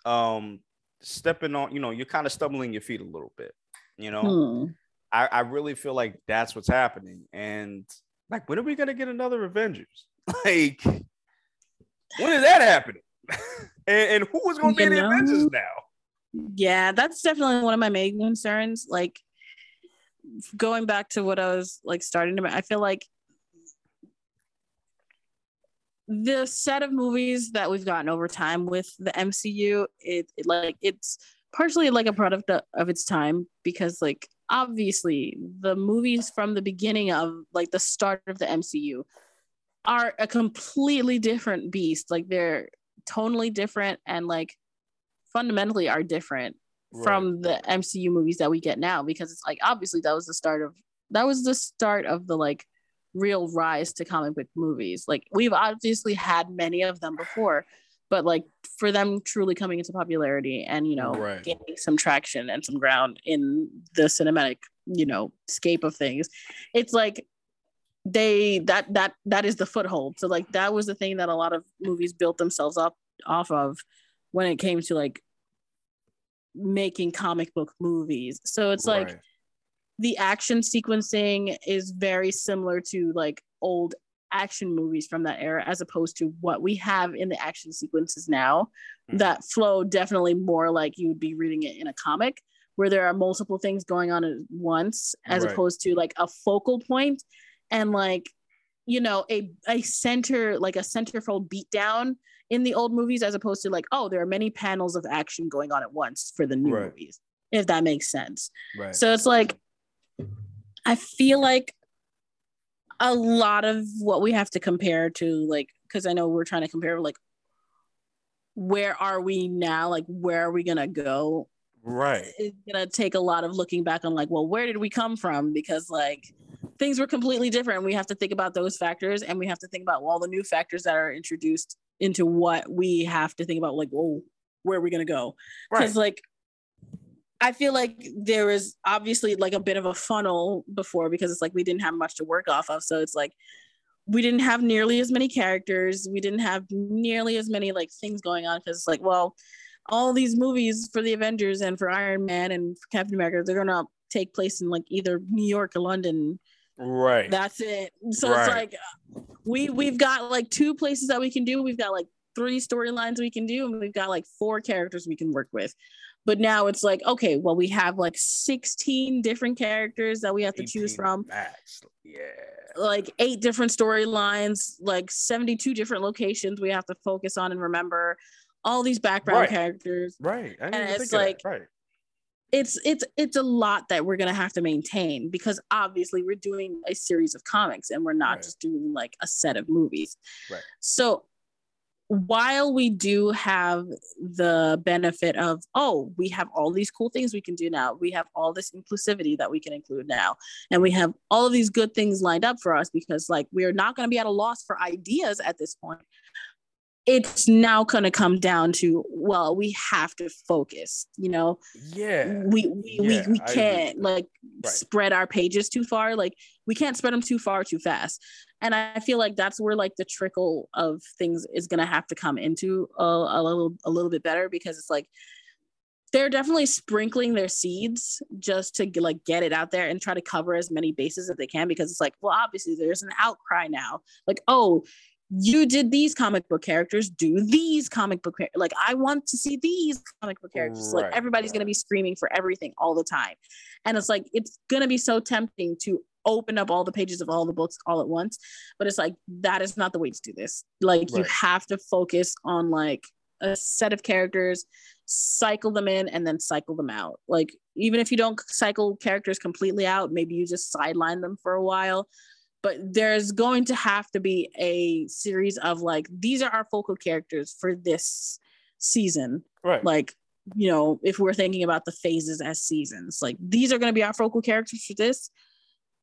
um stepping on you know you're kind of stumbling your feet a little bit you know Hmm. I, I really feel like that's what's happening and like when are we gonna get another avengers like when is that happening and, and who is gonna be You the avengers now Yeah, that's definitely one of my main concerns. Like going back to what I was like starting to, I feel like the set of movies that we've gotten over time with the MCU, it, it like it's partially like a product of, of its time because like obviously the movies from the beginning of like the start of the MCU are a completely different beast. Like they're tonally different and like fundamentally are different from the MCU movies that we get now because it's like obviously that was the start of that was the start of the like real rise to comic book movies. Like we've obviously had many of them before, but like for them truly coming into popularity and you know Right. gaining some traction and some ground in the cinematic you know scape of things, it's like they that that that is the foothold. So like that was the thing that a lot of movies built themselves up off of when it came to like making comic book movies. So it's like the action sequencing is very similar to like old action movies from that era as opposed to what we have in the action sequences now Mhm. that flow definitely more like you would be reading it in a comic where there are multiple things going on at once as Right. opposed to like a focal point and like you know a a center like a centerfold beatdown in the old movies as opposed to like oh there are many panels of action going on at once for the new Right. movies if that makes sense right. so it's like, I feel like a lot of what we have to compare to, like, because I know we're trying to compare, like, where are we now? Like, where are we going to go? right. It's going to take a lot of looking back on, like, well, where did we come from? Because, like, things were completely different. We have to think about those factors and we have to think about all the new factors that are introduced into what we have to think about, like, oh, where are we going to go? Right. because like I feel like there was obviously like a bit of a funnel before because it's like we didn't have much to work off of. So it's like we didn't have nearly as many characters. We didn't have nearly as many like things going on because it's like, well, all these movies for the Avengers and for Iron Man and Captain America, they're gonna take place in like either New York or London. Right. That's it. So Right. it's like we we've got like two places that we can do. We've got like three storylines we can do, and we've got like four characters we can work with. But now it's like, okay, well, we have like 16 different characters that we have to choose from. Max. Yeah. Like eight different storylines, like 72 different locations we have to focus on and remember all these background Right. characters. Right. And it's like- right. It's it's it's a lot that we're gonna have to maintain because obviously we're doing a series of comics and we're not Right. just doing like a set of movies. Right. So while we do have the benefit of oh we have all these cool things we can do now we have all this inclusivity that we can include now and we have all of these good things lined up for us because like we're not going to be at a loss for ideas at this point it's now going to come down to well we have to focus you know Yeah. we we, Yeah, we, we I agree with can't like Right. spread our pages too far like we can't spread them too far too fast and i feel like that's where like the trickle of things is going to have to come into a, a little a little bit better because it's like they're definitely sprinkling their seeds just to like get it out there and try to cover as many bases as they can because it's like well obviously there's an outcry now like oh you did these comic book characters do these comic book like i want to see these comic book characters. Like Right, everybody's going to be screaming for everything all the time. And it's like it's going to be so tempting to open up all the pages of all the books all at once but it's like that is not the way to do this. Like you have to focus on like a set of characters cycle them in and then cycle them out. Like even if you don't cycle characters completely out maybe you just sideline them for a while but there's going to have to be a series of like these are our focal characters for this season. Right. like you know if we're thinking about the phases as seasons like these are going to be our focal characters for this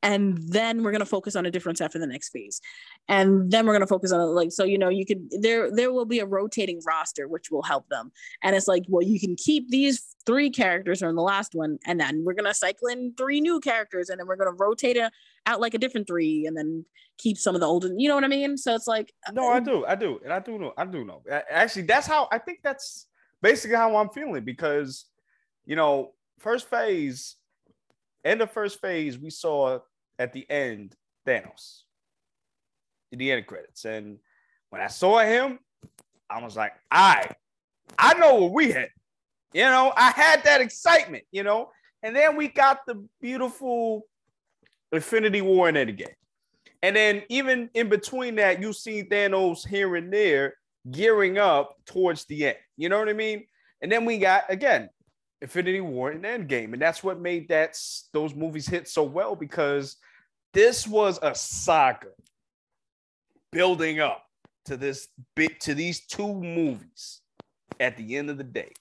and then we're going to focus on a different set for the next phase. And then we're going to focus on like so you know you could there there will be a rotating roster which will help them. And it's like well you can keep these three characters from the last one and then we're going to cycle in three new characters and then we're going to rotate it out like a different three and then keep some of the older you know what i mean? So it's like No, I uh, do, I do, and I do know, I do know. Actually, that's how I think that's basically how I'm feeling because, you know, first phase, end of first phase, we saw at the end Thanos in the end credits, and when I saw him, I was like, I, I know what we had You know, I had that excitement, you know, and then we got the beautiful Infinity War and Endgame. And then even in between that, you see Thanos here and there gearing up towards the end. You know what I mean? And then we got again Infinity War and Endgame, and that's what made that those movies hit so well because this was a saga building up to this bit to these two movies at the end of the day.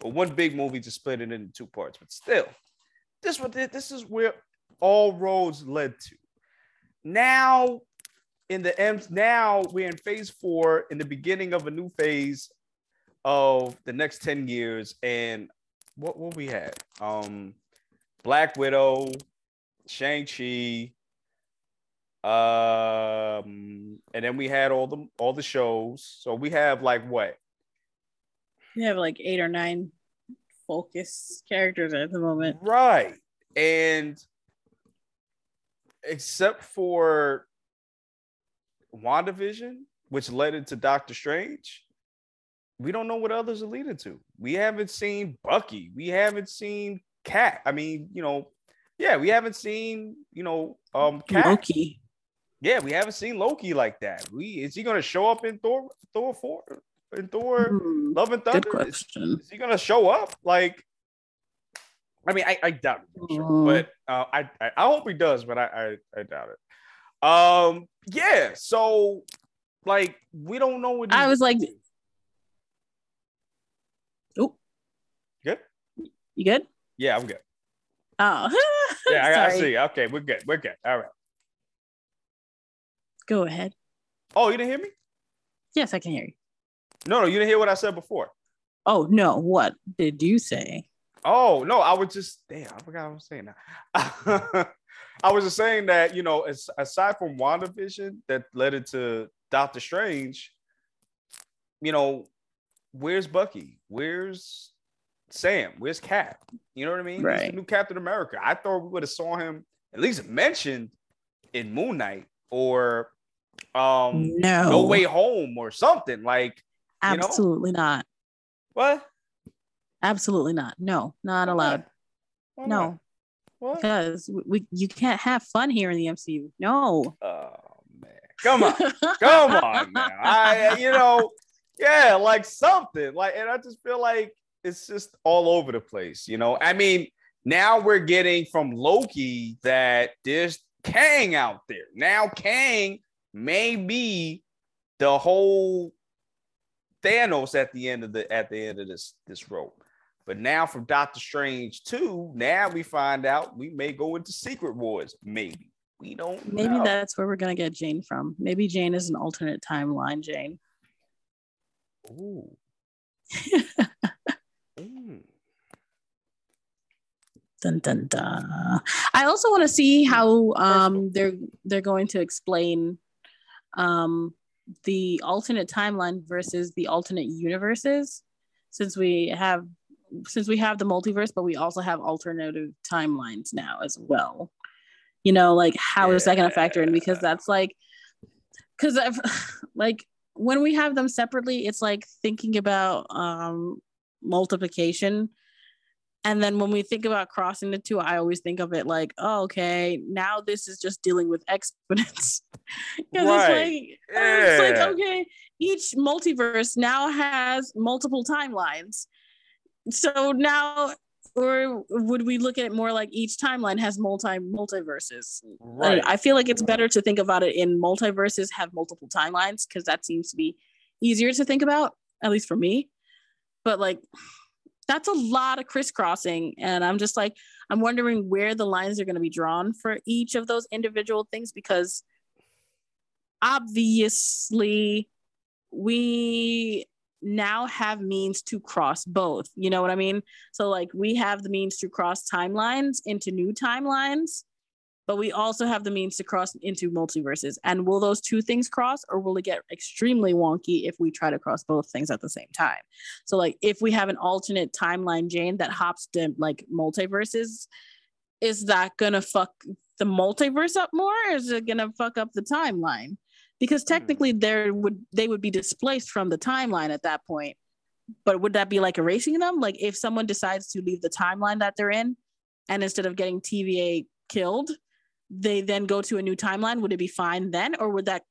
But one big movie to split it into two parts, but still, this what this is where all roads led to. Now in the M now we're in phase four in the beginning of a new phase of the next 10 years. And what what we had um black widow shang-chi um and then we had all the all the shows. So we have like what? We have like eight or nine focus characters at the moment. Right. And except for WandaVision, which led into Doctor Strange, we don't know what others are leading to. We haven't seen Bucky. We haven't seen Cap. I mean, you know, yeah, we haven't seen, you know, um Cap. loki Yeah, we haven't seen Loki like that. We is he gonna show up in Thor Thor 4 in Thor Hmm, Love and good Thunder? Is- question is he gonna show up? Like, I mean, I, I doubt it, sure, Mm. but uh, I, I I hope he does, but I, I I doubt it. Um, yeah. So, like, we don't know what I was like- oh Good? you good Yeah, I'm good. oh Yeah, I gotta see. Okay, we're good. We're good. All right. go ahead Oh, you didn't hear me? yes i can hear you No, no, you didn't hear what I said before. oh no what did you say Oh no, I was just damn. I forgot what I was saying that. I was just saying that you know, as, aside from WandaVision that led it to Doctor Strange, you know, where's Bucky? Where's Sam? Where's Cap? You know what I mean? He's the Right. new Captain America. I thought we would have saw him at least mentioned in Moon Knight or um no No Way Home or something like you know? absolutely not what? Absolutely not. No, not Why allowed. not? No, not? What? because we you can't have fun here in the MCU. No. Oh man. Come on. Come on now. I you know, yeah, like something. Like, and I just feel like it's just all over the place, you know. I mean, now we're getting from Loki that there's Kang out there. Now Kang may be the whole Thanos at the end of the at the end of this this rope. But now from Doctor Strange 2, now we find out we may go into Secret Wars. Maybe. We don't Maybe know. that's where we're gonna get Jane from. Maybe Jane is an alternate timeline Jane. Ooh. Mm. Dun, dun, dun. I also want to see how um they're they're going to explain um the alternate timeline versus the alternate universes since we have since we have the multiverse but we also have alternative timelines now as well. You know like how is that going to factor in? Because that's like because i've like when we have them separately it's like thinking about um multiplication. And then when we think about crossing the two i always think of it like oh, okay now this is just dealing with exponents. Because Right. it's like it's like okay each multiverse now has multiple timelines so now or would we look at it more like each timeline has multi multiverses Right. I feel like it's better to think about it in multiverses have multiple timelines because that seems to be easier to think about, at least for me. But like, that's a lot of crisscrossing. And I'm just like, I'm wondering where the lines are going to be drawn for each of those individual things because obviously we now have means to cross both. You know what I mean? So, like, we have the means to cross timelines into new timelines but we also have the means to cross into multiverses. And will those two things cross, or will it get extremely wonky if we try to cross both things at the same time? So, like, if we have an alternate timeline Jane that hops to like multiverses, is that gonna fuck the multiverse up more, or is it gonna fuck up the timeline? Because mm. technically, there would they would be displaced from the timeline at that point. But would that be like erasing them? Like, if someone decides to leave the timeline that they're in, and instead of getting TVA killed, they then go to a new timeline, would it be fine then, or would that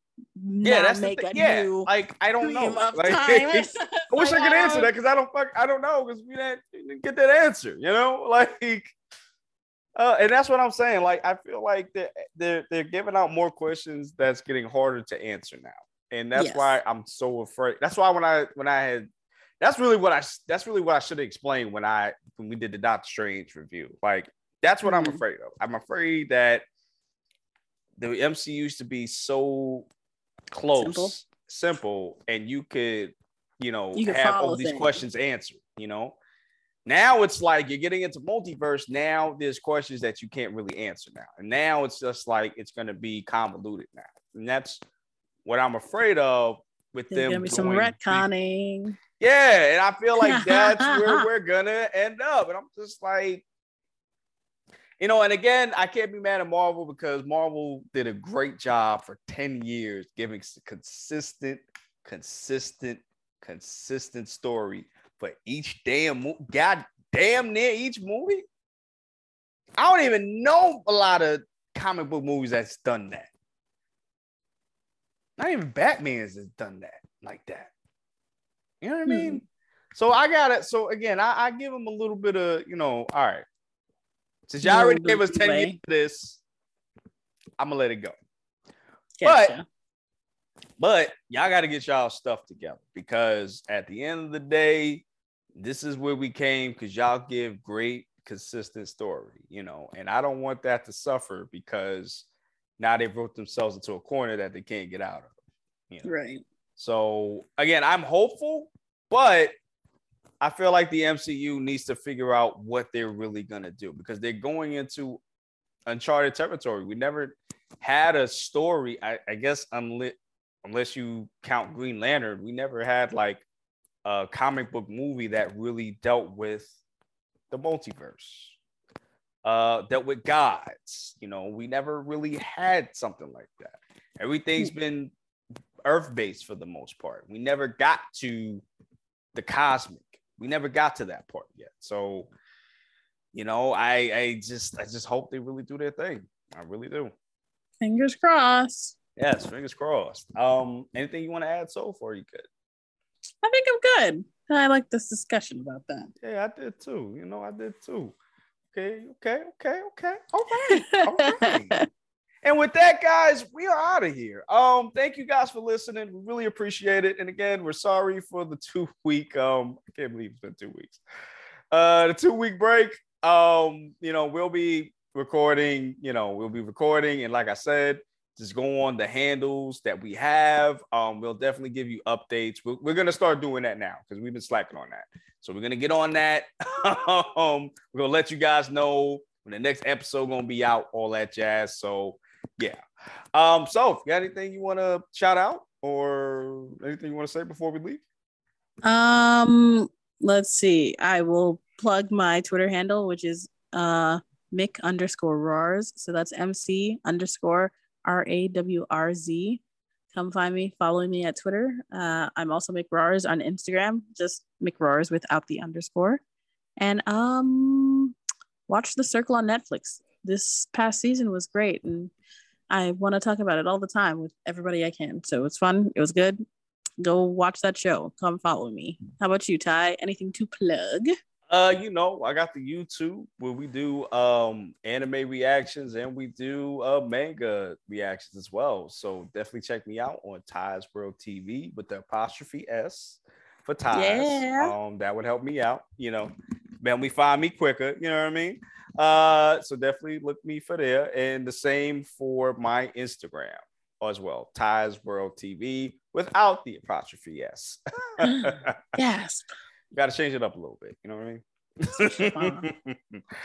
yeah, that's the make a Yeah, new like I don't know. Like. I wish I Like, could answer that because I don't fuck. I don't know because we didn't, didn't get that answer. You know, like, uh, and that's what I'm saying. Like, I feel like they're they're they're giving out more questions that's getting harder to answer now, and that's Yes. why I'm so afraid. That's why when I when I had. That's really what I. That's really what I should have explained when I when we did the Doctor Strange review. Like that's what I'm Mhm. afraid of. I'm afraid that the MCU used to be so close, Simple. simple, and you could, you know, You have all these questions answered. You know, now it's like you're getting into multiverse. Now there's questions that you can't really answer now, and now it's just like it's going to be convoluted now, and that's what I'm afraid of with There's them. gonna be some going retconning. yeah, and I feel like that's where we're gonna end up. And I'm just like, you know, and again, I can't be mad at Marvel because Marvel did a great job for 10 years giving consistent, consistent, consistent story for each damn mo- god damn near each movie. I don't even know a lot of comic book movies that's done that. Not even Batman's has done that like that. You know what I Hmm. mean? So I got it. So again, I, I give them a little bit of, you know, all right. Since y'all already gave us 10 years of this, I'm gonna let it go. Gotcha. But y'all got to get y'all stuff together because at the end of the day, this is where we came because y'all give great, consistent story, you know, and I don't want that to suffer because now they've wrote themselves into a corner that they can't get out of. You know? right. So again, I'm hopeful, but I feel like the MCU needs to figure out what they're really gonna do because they're going into uncharted territory. We never had a story. I, I guess unless unless you count Green Lantern, we never had like a comic book movie that really dealt with the multiverse. Uh, dealt with gods. You know, we never really had something like that. Everything's been earth based for the most part. We never got to the cosmic. we never got to that part yet. So, you know, I I just I just hope they really do their thing. I really do. Fingers crossed. Yes, fingers crossed. Um, anything you want to add so far? You could. I think I'm good. I like this discussion about that. Yeah, I did too. You know, I did too. Okay, okay, okay, okay. All right. All right. and with that, guys, we are out of here. Um, thank you guys for listening. We really appreciate it. And again, we're sorry for the two week. Um, I can't believe it's been two weeks. Uh, the two week break. Um, you know, we'll be recording. You know, we'll be recording, and like I said, just go on the handles that we have. Um, we'll definitely give you updates. We're, we're gonna start doing that now because we've been slacking on that. So we're gonna get on that. um, we're gonna let you guys know when the next episode gonna be out, all that jazz. So yeah. Um, so if you got anything you want to shout out or anything you want to say before we leave? Um, let's see. I will plug my Twitter handle, which is uh Mick underscore roars. So that's MC underscore R A W R Z. Come find me, follow me at Twitter. Uh, I'm also Mick Roars on Instagram, just Mick Roars without the underscore. And um, watch The Circle on Netflix. This past season was great, and I want to talk about it all the time with everybody I can. So it's fun. It was good. Go watch that show. Come follow me. How about you, Ty? Anything to plug? Uh, you know, I got the YouTube where we do um anime reactions and we do uh manga reactions as well. So definitely check me out on Ty's World TV with the apostrophe S for Ties. Yeah. Um, that would help me out, you know. Help me find me quicker, you know what I mean? Uh, so definitely look me for there. And the same for my Instagram as well, Ty's World TV without the apostrophe S. yes got to change it up a little bit. You know what I mean?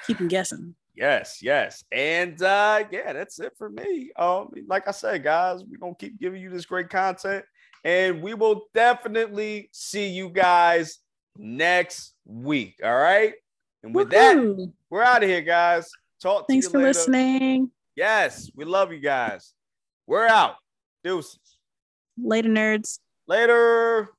Keep them guessing. Yes, yes. And uh yeah, that's it for me. Um, like I said, guys, we're gonna keep giving you this great content, and we will definitely see you guys next week. All right. And with Woo-hoo. that, we're out of here, guys. Talk Thanks for later. listening. Yes, we love you guys. We're out. Deuces. Later, nerds. Later.